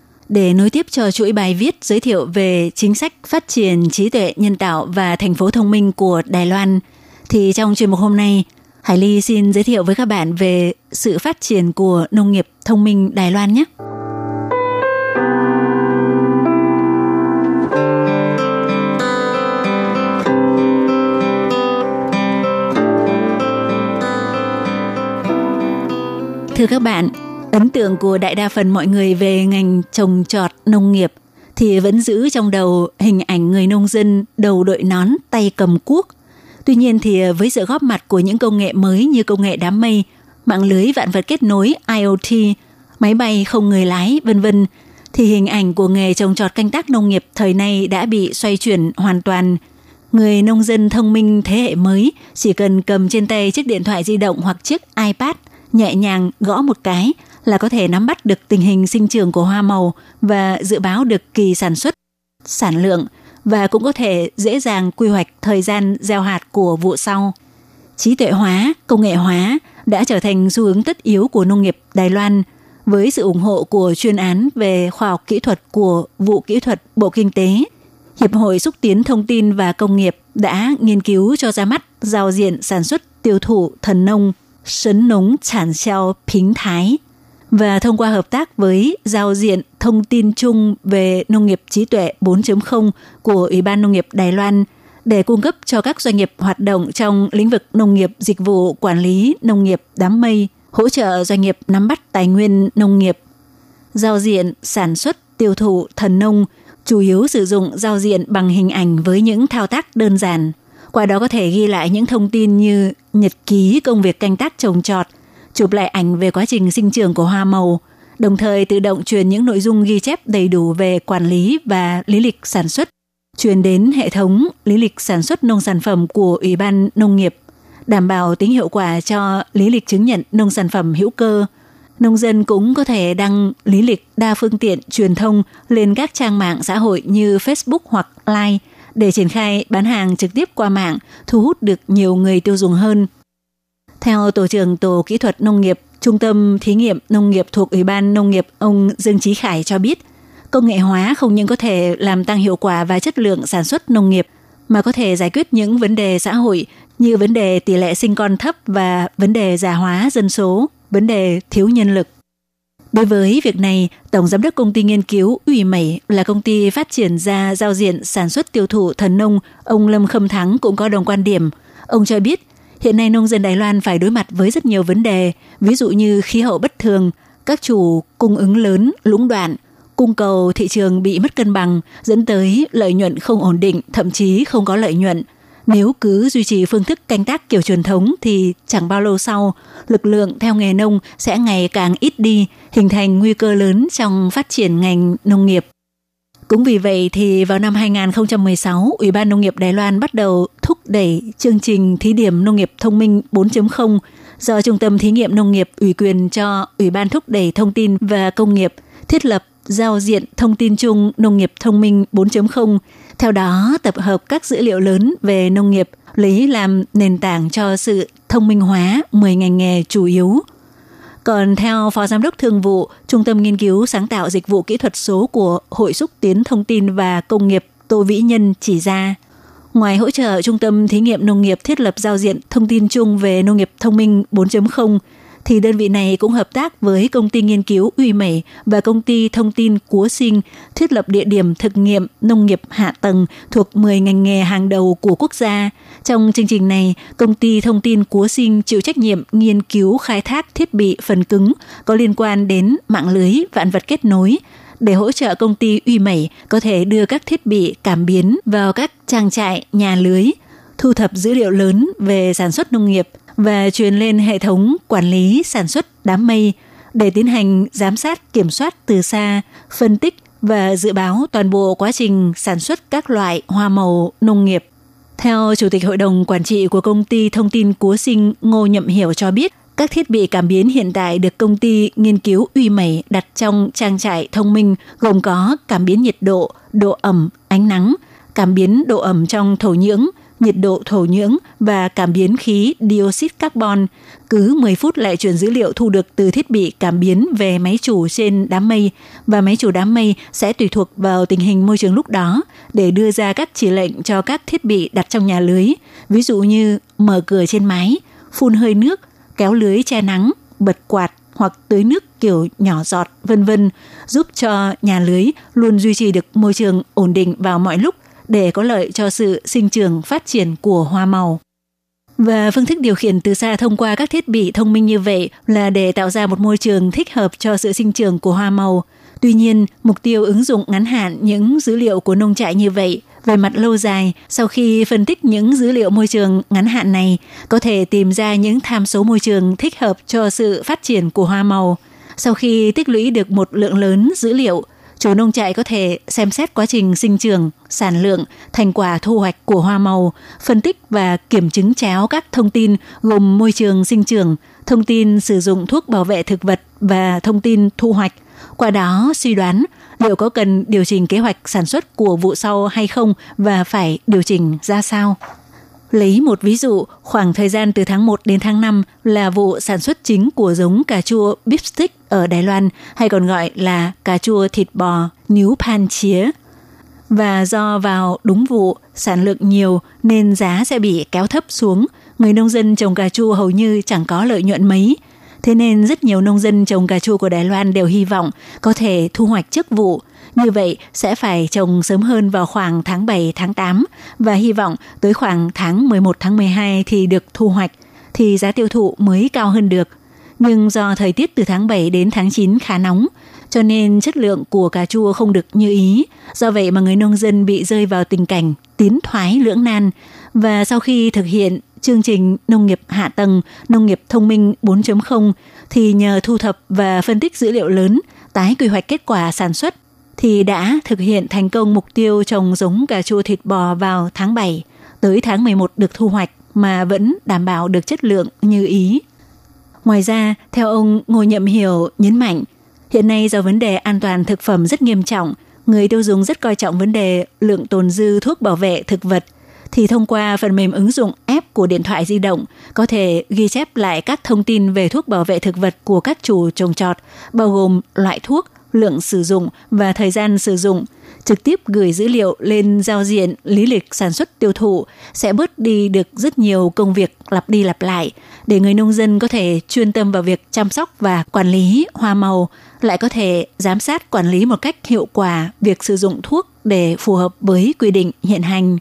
để nối tiếp cho chuỗi bài viết giới thiệu về chính sách phát triển trí tuệ nhân tạo và thành phố thông minh của Đài Loan, thì trong chuyên mục hôm nay, Hải Ly xin giới thiệu với các bạn về sự phát triển của nông nghiệp thông minh Đài Loan nhé. Thưa các bạn, ấn tượng của đại đa phần mọi người về ngành trồng trọt nông nghiệp thì vẫn giữ trong đầu hình ảnh người nông dân đầu đội nón tay cầm cuốc. Tuy nhiên thì với sự góp mặt của những công nghệ mới như công nghệ đám mây, mạng lưới vạn vật kết nối IoT, máy bay không người lái, vân vân, thì hình ảnh của nghề trồng trọt canh tác nông nghiệp thời nay đã bị xoay chuyển hoàn toàn. Người nông dân thông minh thế hệ mới chỉ cần cầm trên tay chiếc điện thoại di động hoặc chiếc iPad, nhẹ nhàng gõ một cái là có thể nắm bắt được tình hình sinh trưởng của hoa màu và dự báo được kỳ sản xuất, sản lượng và cũng có thể dễ dàng quy hoạch thời gian gieo hạt của vụ sau. Trí tuệ hóa, công nghệ hóa đã trở thành xu hướng tất yếu của nông nghiệp Đài Loan với sự ủng hộ của chuyên án về khoa học kỹ thuật của vụ kỹ thuật Bộ Kinh tế. Hiệp hội xúc tiến thông tin và công nghiệp đã nghiên cứu cho ra mắt giao diện sản xuất tiêu thụ thần nông Sấn nống sản xeo Pính Thái và thông qua hợp tác với giao diện thông tin chung về nông nghiệp trí tuệ 4.0 của Ủy ban Nông nghiệp Đài Loan để cung cấp cho các doanh nghiệp hoạt động trong lĩnh vực nông nghiệp, dịch vụ, quản lý, nông nghiệp, đám mây, hỗ trợ doanh nghiệp nắm bắt tài nguyên nông nghiệp. Giao diện sản xuất, tiêu thụ, thần nông chủ yếu sử dụng giao diện bằng hình ảnh với những thao tác đơn giản. Qua đó có thể ghi lại những thông tin như nhật ký công việc canh tác trồng trọt – chụp lại ảnh về quá trình sinh trưởng của hoa màu, đồng thời tự động truyền những nội dung ghi chép đầy đủ về quản lý và lý lịch sản xuất, truyền đến hệ thống lý lịch sản xuất nông sản phẩm của Ủy ban Nông nghiệp, đảm bảo tính hiệu quả cho lý lịch chứng nhận nông sản phẩm hữu cơ. Nông dân cũng có thể đăng lý lịch đa phương tiện truyền thông lên các trang mạng xã hội như Facebook hoặc Line để triển khai bán hàng trực tiếp qua mạng, thu hút được nhiều người tiêu dùng hơn – theo Tổ trưởng Tổ Kỹ thuật Nông nghiệp, Trung tâm Thí nghiệm Nông nghiệp thuộc Ủy ban Nông nghiệp ông Dương Trí Khải cho biết, công nghệ hóa không những có thể làm tăng hiệu quả và chất lượng sản xuất nông nghiệp, mà có thể giải quyết những vấn đề xã hội như vấn đề tỷ lệ sinh con thấp và vấn đề già hóa dân số, vấn đề thiếu nhân lực. Đối với việc này, Tổng Giám đốc Công ty Nghiên cứu Ủy Mẩy là công ty phát triển ra giao diện sản xuất tiêu thụ thần nông, ông Lâm Khâm Thắng cũng có đồng quan điểm. Ông cho biết Hiện nay nông dân Đài Loan phải đối mặt với rất nhiều vấn đề, ví dụ như khí hậu bất thường, các chủ cung ứng lớn, lũng đoạn, cung cầu thị trường bị mất cân bằng, dẫn tới lợi nhuận không ổn định, thậm chí không có lợi nhuận. Nếu cứ duy trì phương thức canh tác kiểu truyền thống thì chẳng bao lâu sau, lực lượng theo nghề nông sẽ ngày càng ít đi, hình thành nguy cơ lớn trong phát triển ngành nông nghiệp. Cũng vì vậy thì vào năm 2016, Ủy ban Nông nghiệp Đài Loan bắt đầu thúc đẩy chương trình thí điểm nông nghiệp thông minh 4.0 do Trung tâm Thí nghiệm Nông nghiệp ủy quyền cho Ủy ban thúc đẩy thông tin và công nghiệp thiết lập giao diện thông tin chung nông nghiệp thông minh 4.0, theo đó tập hợp các dữ liệu lớn về nông nghiệp lấy làm nền tảng cho sự thông minh hóa 10 ngành nghề chủ yếu. Còn theo Phó Giám đốc thương vụ Trung tâm Nghiên cứu Sáng tạo Dịch vụ Kỹ thuật số của Hội xúc tiến thông tin và công nghiệp Tô Vĩ Nhân chỉ ra, ngoài hỗ trợ Trung tâm Thí nghiệm Nông nghiệp thiết lập giao diện thông tin chung về nông nghiệp thông minh 4.0, thì đơn vị này cũng hợp tác với công ty nghiên cứu Uy 美 và công ty thông tin Cúa Sinh thiết lập địa điểm thực nghiệm nông nghiệp hạ tầng thuộc 10 ngành nghề hàng đầu của quốc gia. Trong chương trình này, công ty thông tin Cúa Sinh chịu trách nhiệm nghiên cứu khai thác thiết bị phần cứng có liên quan đến mạng lưới vạn vật kết nối, để hỗ trợ công ty Uy Mẩy có thể đưa các thiết bị cảm biến vào các trang trại, nhà lưới, thu thập dữ liệu lớn về sản xuất nông nghiệp và truyền lên hệ thống quản lý sản xuất đám mây để tiến hành giám sát kiểm soát từ xa, phân tích và dự báo toàn bộ quá trình sản xuất các loại hoa màu nông nghiệp. Theo Chủ tịch Hội đồng Quản trị của công ty thông tin Cúa Sinh Ngô Nhậm Hiểu cho biết, các thiết bị cảm biến hiện tại được công ty nghiên cứu uy mẩy đặt trong trang trại thông minh gồm có cảm biến nhiệt độ, độ ẩm, ánh nắng, cảm biến độ ẩm trong thổ nhưỡng, nhiệt độ thổ nhưỡng và cảm biến khí dioxide carbon. Cứ 10 phút lại chuyển dữ liệu thu được từ thiết bị cảm biến về máy chủ trên đám mây. Và máy chủ đám mây sẽ tùy thuộc vào tình hình môi trường lúc đó để đưa ra các chỉ lệnh cho các thiết bị đặt trong nhà lưới, ví dụ như mở cửa trên mái, phun hơi nước, kéo lưới che nắng, bật quạt hoặc tưới nước kiểu nhỏ giọt, vân vân, giúp cho nhà lưới luôn duy trì được môi trường ổn định vào mọi lúc để có lợi cho sự sinh trưởng phát triển của hoa màu. Và phương thức điều khiển từ xa thông qua các thiết bị thông minh như vậy là để tạo ra một môi trường thích hợp cho sự sinh trưởng của hoa màu. Tuy nhiên, mục tiêu ứng dụng ngắn hạn những dữ liệu của nông trại như vậy về mặt lâu dài, sau khi phân tích những dữ liệu môi trường ngắn hạn này, có thể tìm ra những tham số môi trường thích hợp cho sự phát triển của hoa màu. Sau khi tích lũy được một lượng lớn dữ liệu, chủ nông trại có thể xem xét quá trình sinh trưởng, sản lượng, thành quả thu hoạch của hoa màu, phân tích và kiểm chứng chéo các thông tin gồm môi trường sinh trưởng, thông tin sử dụng thuốc bảo vệ thực vật và thông tin thu hoạch. Qua đó suy đoán liệu có cần điều chỉnh kế hoạch sản xuất của vụ sau hay không và phải điều chỉnh ra sao. Lấy một ví dụ, khoảng thời gian từ tháng 1 đến tháng 5 là vụ sản xuất chính của giống cà chua Bipstick ở Đài Loan hay còn gọi là cà chua thịt bò níu pan chía. Và do vào đúng vụ, sản lượng nhiều nên giá sẽ bị kéo thấp xuống. Người nông dân trồng cà chua hầu như chẳng có lợi nhuận mấy. Thế nên rất nhiều nông dân trồng cà chua của Đài Loan đều hy vọng có thể thu hoạch trước vụ. Như vậy sẽ phải trồng sớm hơn vào khoảng tháng 7, tháng 8 và hy vọng tới khoảng tháng 11, tháng 12 thì được thu hoạch thì giá tiêu thụ mới cao hơn được nhưng do thời tiết từ tháng 7 đến tháng 9 khá nóng, cho nên chất lượng của cà chua không được như ý. Do vậy mà người nông dân bị rơi vào tình cảnh tiến thoái lưỡng nan. Và sau khi thực hiện chương trình nông nghiệp hạ tầng, nông nghiệp thông minh 4.0 thì nhờ thu thập và phân tích dữ liệu lớn, tái quy hoạch kết quả sản xuất thì đã thực hiện thành công mục tiêu trồng giống cà chua thịt bò vào tháng 7, tới tháng 11 được thu hoạch mà vẫn đảm bảo được chất lượng như ý. Ngoài ra, theo ông Ngô Nhậm Hiểu nhấn mạnh, hiện nay do vấn đề an toàn thực phẩm rất nghiêm trọng, người tiêu dùng rất coi trọng vấn đề lượng tồn dư thuốc bảo vệ thực vật, thì thông qua phần mềm ứng dụng app của điện thoại di động có thể ghi chép lại các thông tin về thuốc bảo vệ thực vật của các chủ trồng trọt, bao gồm loại thuốc, lượng sử dụng và thời gian sử dụng – trực tiếp gửi dữ liệu lên giao diện lý lịch sản xuất tiêu thụ sẽ bớt đi được rất nhiều công việc lặp đi lặp lại để người nông dân có thể chuyên tâm vào việc chăm sóc và quản lý hoa màu, lại có thể giám sát quản lý một cách hiệu quả việc sử dụng thuốc để phù hợp với quy định hiện hành.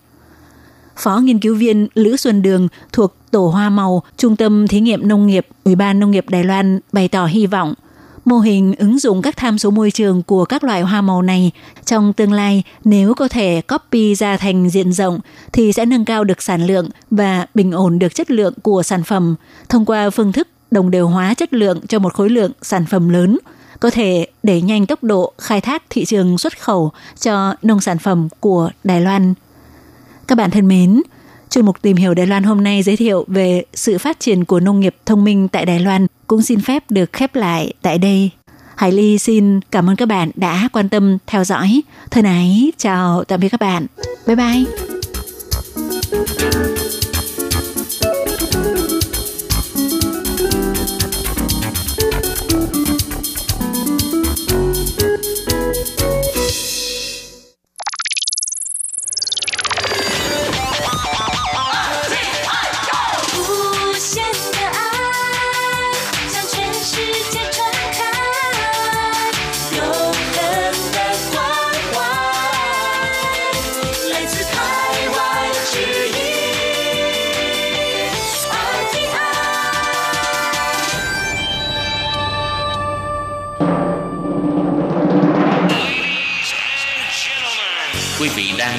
Phó nghiên cứu viên Lữ Xuân Đường thuộc Tổ Hoa Màu, Trung tâm Thí nghiệm Nông nghiệp, Ủy ban Nông nghiệp Đài Loan bày tỏ hy vọng – Mô hình ứng dụng các tham số môi trường của các loại hoa màu này trong tương lai nếu có thể copy ra thành diện rộng thì sẽ nâng cao được sản lượng và bình ổn được chất lượng của sản phẩm thông qua phương thức đồng đều hóa chất lượng cho một khối lượng sản phẩm lớn, có thể đẩy nhanh tốc độ khai thác thị trường xuất khẩu cho nông sản phẩm của Đài Loan. Các bạn thân mến, Chuyên mục tìm hiểu Đài Loan hôm nay giới thiệu về sự phát triển của nông nghiệp thông minh tại Đài Loan cũng xin phép được khép lại tại đây. Hải Ly xin cảm ơn các bạn đã quan tâm theo dõi. Thân ái, chào tạm biệt các bạn. Bye bye.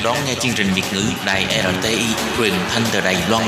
Đang đón nghe chương trình Việt ngữ Đài RTI truyền thanh từ Đài Loan.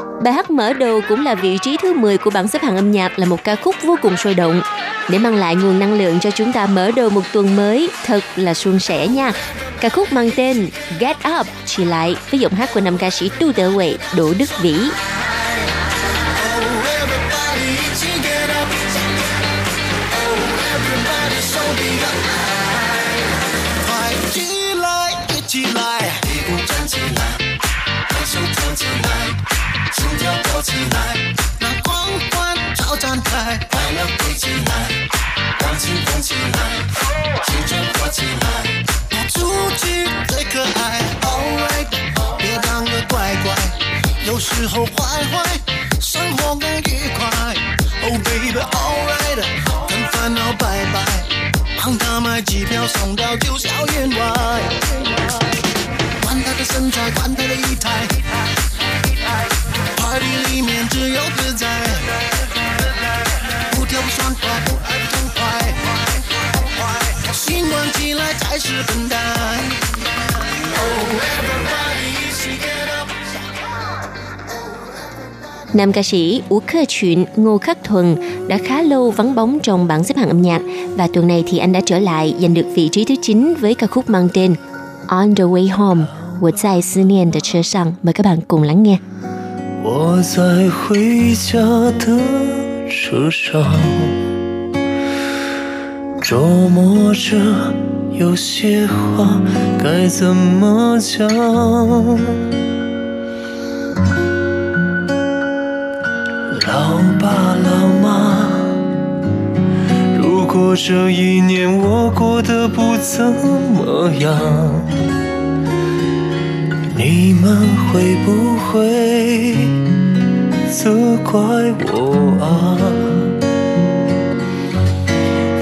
Bài hát mở đầu cũng là vị trí thứ 10 của bảng xếp hạng âm nhạc là một ca khúc vô cùng sôi động để mang lại nguồn năng lượng cho chúng ta mở đầu một tuần mới thật là suôn sẻ nha. Ca khúc mang tên Get Up chỉ lại với giọng hát của nam ca sĩ Tu Tử Huệ, Đỗ Đức Vĩ. baby，alright，跟烦恼拜拜，帮他买机票送到九霄云外。管他的身材，管他的仪态 起来才是笨蛋。Oh everybody，一起 get up。Nam ca sĩ Ú Khơ Chuyện Ngô Khắc Thuần đã khá lâu vắng bóng trong bảng xếp hạng âm nhạc và tuần này thì anh đã trở lại giành được vị trí thứ 9 với ca khúc mang tên On the Way Home 我在思念的车上 mời các bạn cùng lắng nghe 我在回家的车上，琢磨着 有些话该怎么讲。老爸老妈，如果这一年我过得不怎么样，你们会不会责怪我啊？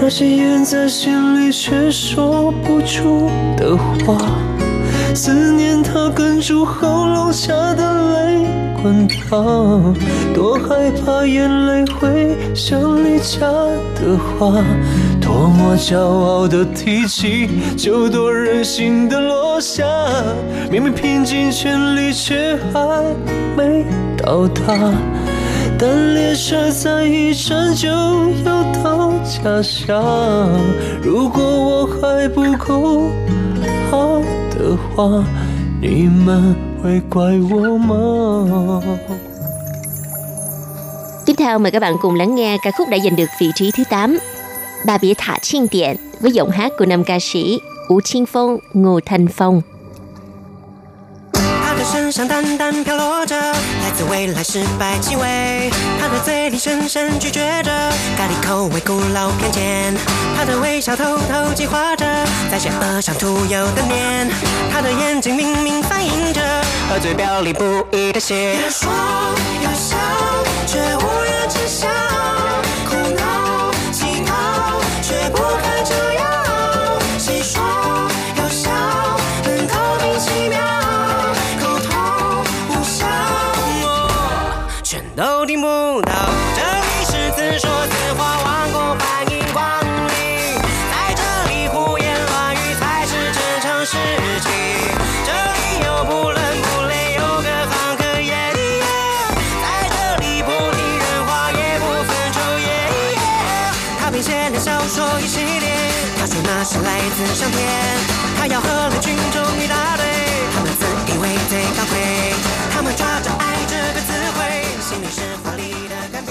那些咽在心里却说不出的话，思念它哽住喉咙下的泪。滚烫，多害怕眼泪会像离家的花，多么骄傲的提起，就多任性的落下。明明拼尽全力，却还没到达。但列车在一站就要到家乡，如果我还不够好的话，你们。会怪我吗？Tiếp theo mời các bạn cùng lắng nghe ca khúc đã giành được vị trí thứ 8 Bà Bỉa Thả Chiên Điện với giọng hát của nam ca sĩ Ú Chiên Phong, Ngô Thanh Phong. 身上淡淡飘落着来自未来失败气味，他的嘴里深深咀嚼着咖喱口味古老偏见，他的微笑偷偷计划着在邪恶上涂油的脸，他的眼睛明明反映着和嘴表里不一的血。说有笑，却无人知晓，他说那是来自上天，他要和雷群众一大堆，他们自以为最高贵，他们抓着爱这个词汇，心里是华丽的干瘪，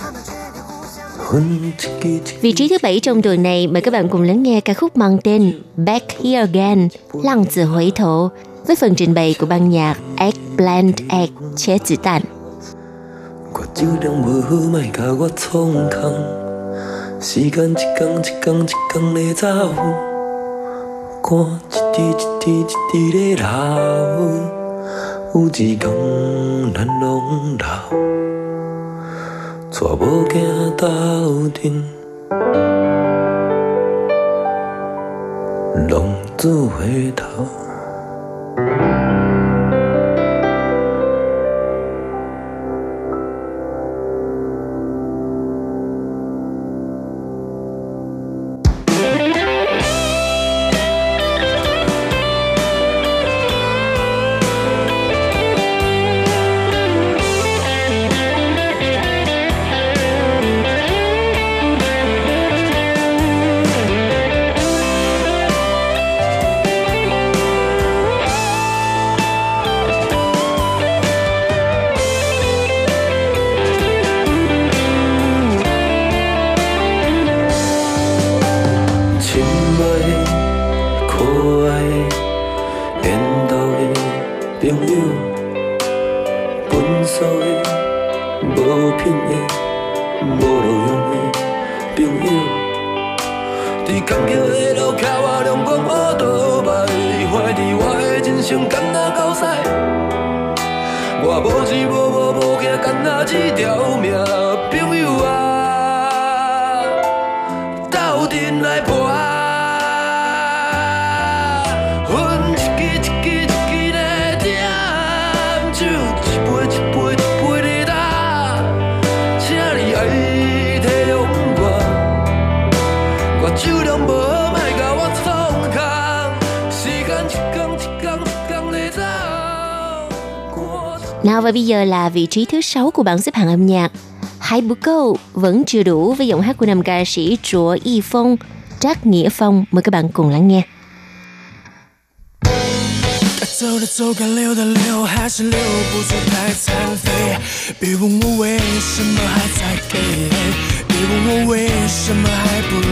他们决定互相。 Huân chích kỳ chích Vị trí thứ bảy trong tuần này mời các bạn cùng lắng nghe ca khúc mang tên Back Here Again, Lăng Tử Hủy Thổ với phần trình bày của ban nhạc Eggplant Egg Chế Tử Tàn. 我酒量无好，莫甲我创空。 时间一天一天一天咧走，汗一滴一滴一滴咧流。有一天咱拢老，带某囝斗阵，浪子回头。坎坷的路徛我阳光乌倒摆，怀疑我的人生敢若狗屎，我无钱无无无惊，敢若一条命，朋友啊。斗阵来 Nào và bây giờ là vị trí thứ sáu của bảng xếp hạng âm nhạc. Hai bữa câu vẫn chưa đủ với giọng hát của nam ca sĩ Chúa Y Phong, Trác Nghĩa Phong. Mời các bạn cùng lắng nghe. 该走的走，该留的留，还是留不住太残废。别问我为什么还在给，别问我为什么还不累。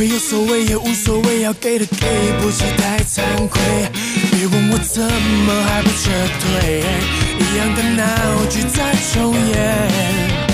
会有所谓也无所谓，要给的给不起太惭愧。别问我怎么还不撤退，一样的闹剧在重演。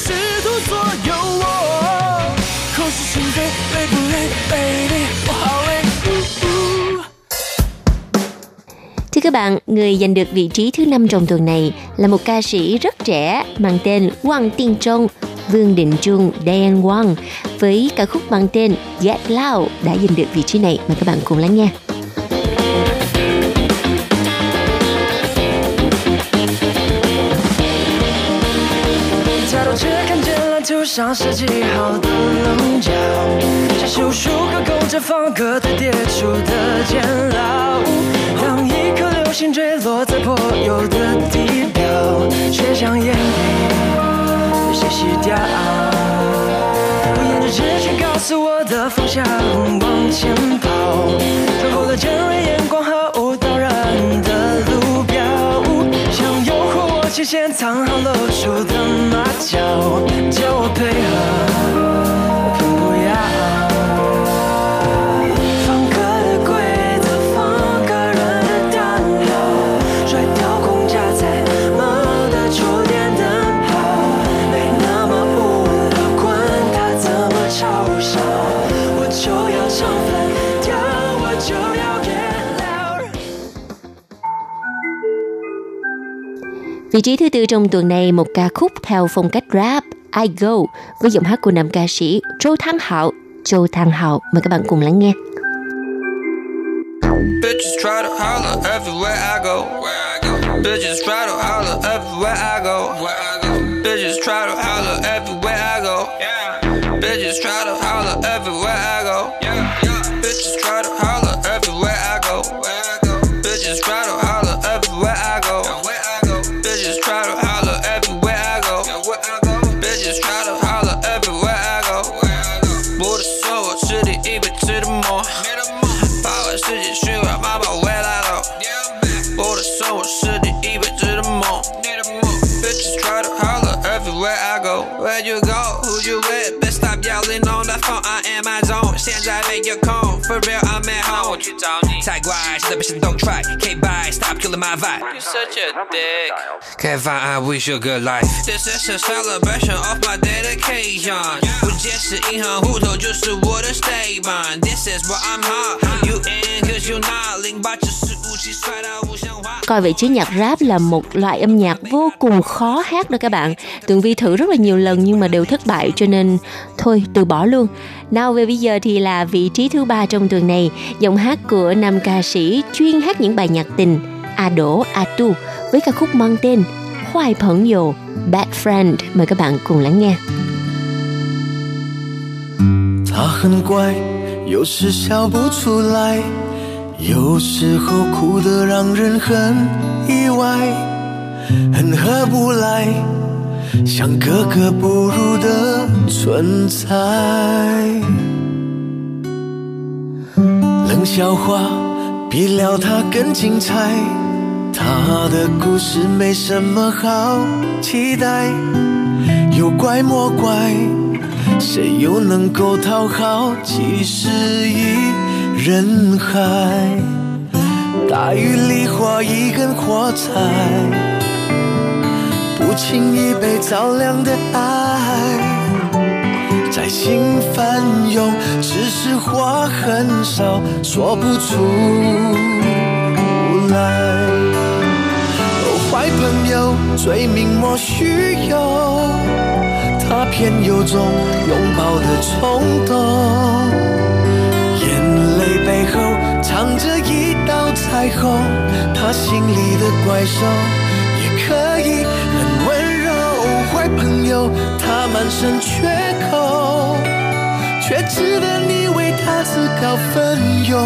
试图左右我。口是心非，累不累，baby？我好累。呜呜 Thưa các bạn, người giành được vị trí thứ năm trong tuần này là một ca sĩ rất trẻ mang tên Wang Tiên Trung, Vương Định Trung, Diane Wang với ca khúc mang tên Get Loud đã giành được vị trí này. Mời các bạn cùng lắng nghe. 见蓝图上设计好的棱角，像是无数个勾着方格堆叠出的监牢。当一颗流星坠落在破旧的地表，却像眼影被谁洗掉？我沿着直觉告诉我的方向往前跑，穿过了尖锐眼光惑我前线藏好露出的马脚，叫我配合，Vị trí thứ tư trong tuần này, một ca khúc theo phong cách rap, I Go, với giọng hát của nam ca sĩ Châu Thăng Hạo. Châu Thăng Hạo, mời các bạn cùng lắng nghe. Bitches try to holler everywhere I go. Bitches try to holler everywhere I go. Bitches try to holler everywhere I go. Bitches try to stop killing my vibe. You such a dick. Can't find I wish you good life. This is a celebration of my dedication. 不解释银行户头就是我的 statement. This is what I'm hot. You in cause you not. 零八只是武器帅到不像话。 Coi vậy chứ nhạc rap là một loại âm nhạc vô cùng khó hát đó các bạn. Tường Vi thử rất là nhiều lần nhưng mà đều thất bại cho nên thôi từ bỏ luôn. Nào về bây giờ thì là vị trí thứ ba trong tuần này, giọng hát của nam ca sĩ chuyên hát những bài nhạc tình A Đỗ A Tu với ca khúc mang tên Hoài Phẫn Dồ Bad Friend. Mời các bạn cùng lắng nghe. 他很乖，有时笑不出来，有时候哭得让人很意外，很合不来，像格格不入的存在。冷笑话比撩他更精彩， 他的故事没什么好期待，有怪莫怪。谁又能够讨好几十亿人海？大雨里画一根火柴，不轻易被照亮的爱，在心翻涌，只是话很少，说不出来。朋友，罪名莫须有。他偏有种拥抱的冲动，眼泪背后藏着一道彩虹，他心里的怪兽也可以很温柔。坏朋友，他满身缺口，却值得你为他自告奋勇。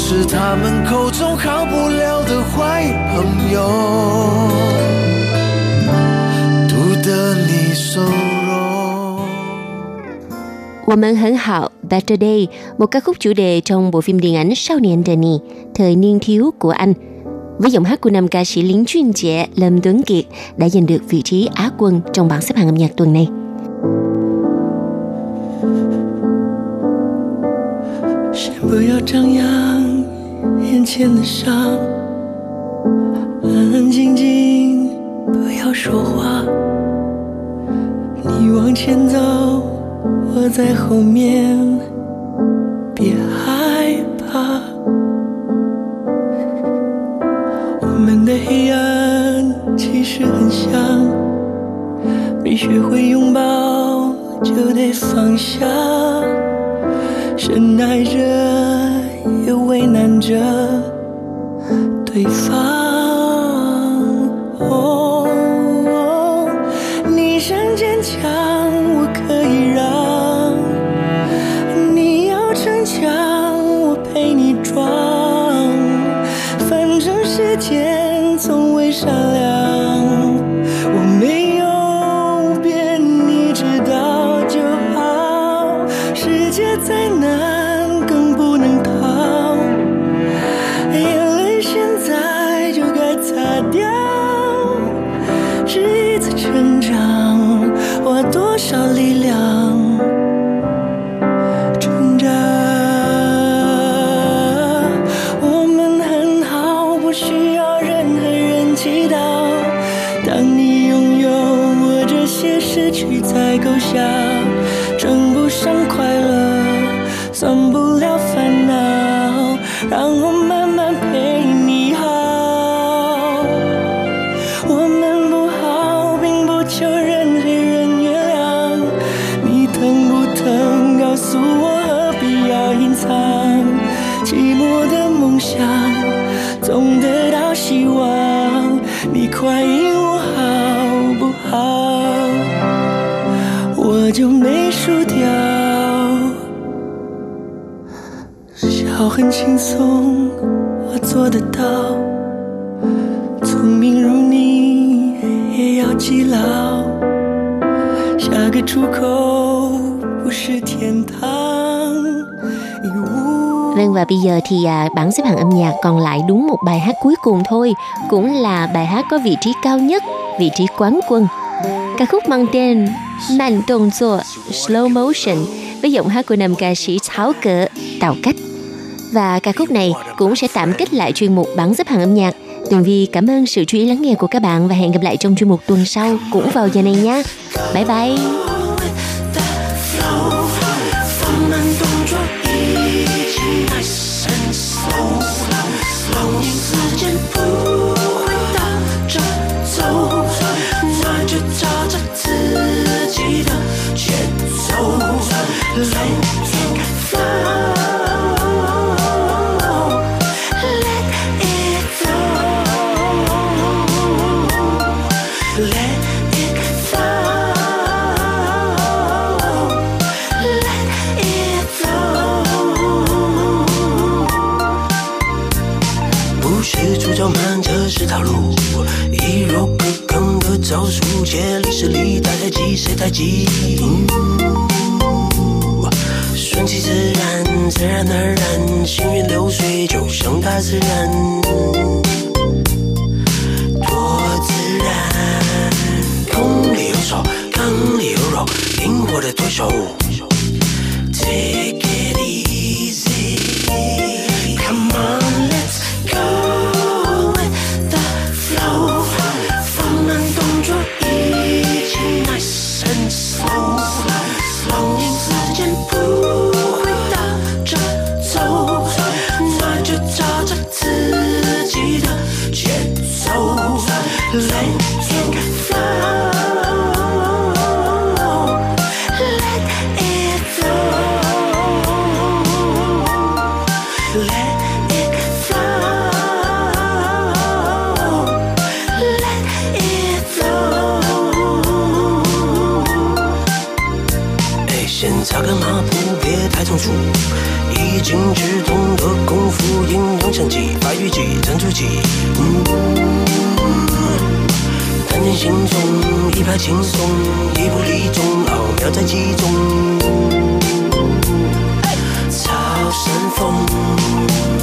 我是他们口中好不了的坏朋友。得你收容。我们很好Better Day, một ca khúc chủ đề trong bộ phim điện ảnh Sao niên Danny, thời niên thiếu của anh. Với giọng hát của nam ca sĩ Lý Chuyên Trẻ, Lâm Tuấn Kiệt đã giành được vị trí Á quân trong bảng xếp hạng âm nhạc tuần này. 先不要张扬 眼前的伤，安安静静，不要说话。你往前走，我在后面，别害怕。我们的黑暗其实很像，没学会拥抱就得放下，深爱着也为难着对方。轻松，我做得到。聪明如你，也要记牢。下个出口不是天堂。已无 Vâng và bây giờ thì à, bảng xếp hạng âm nhạc còn lại đúng một bài hát cuối cùng thôi, cũng là bài hát có vị trí cao nhất, vị trí quán quân. Ca khúc mang tên Mạnh động作 Slow Motion với giọng hát của nam ca sĩ Tháo Cỡ Tào Cách. Và ca khúc này cũng sẽ tạm kết lại chuyên mục bảng xếp hạng âm nhạc. Tường Vi, cảm ơn sự chú ý lắng nghe của các bạn và hẹn gặp lại trong chuyên mục tuần sau cũng vào giờ này nha. Bye bye! 谁太急？顺其自然，自然而然，行云流水，就像大自然。多自然，空里有手，缸里有肉，灵活的对手。成己，发于己，成诸己。谈定行踪，一派轻松，一步离中，奥妙在其中。超神风。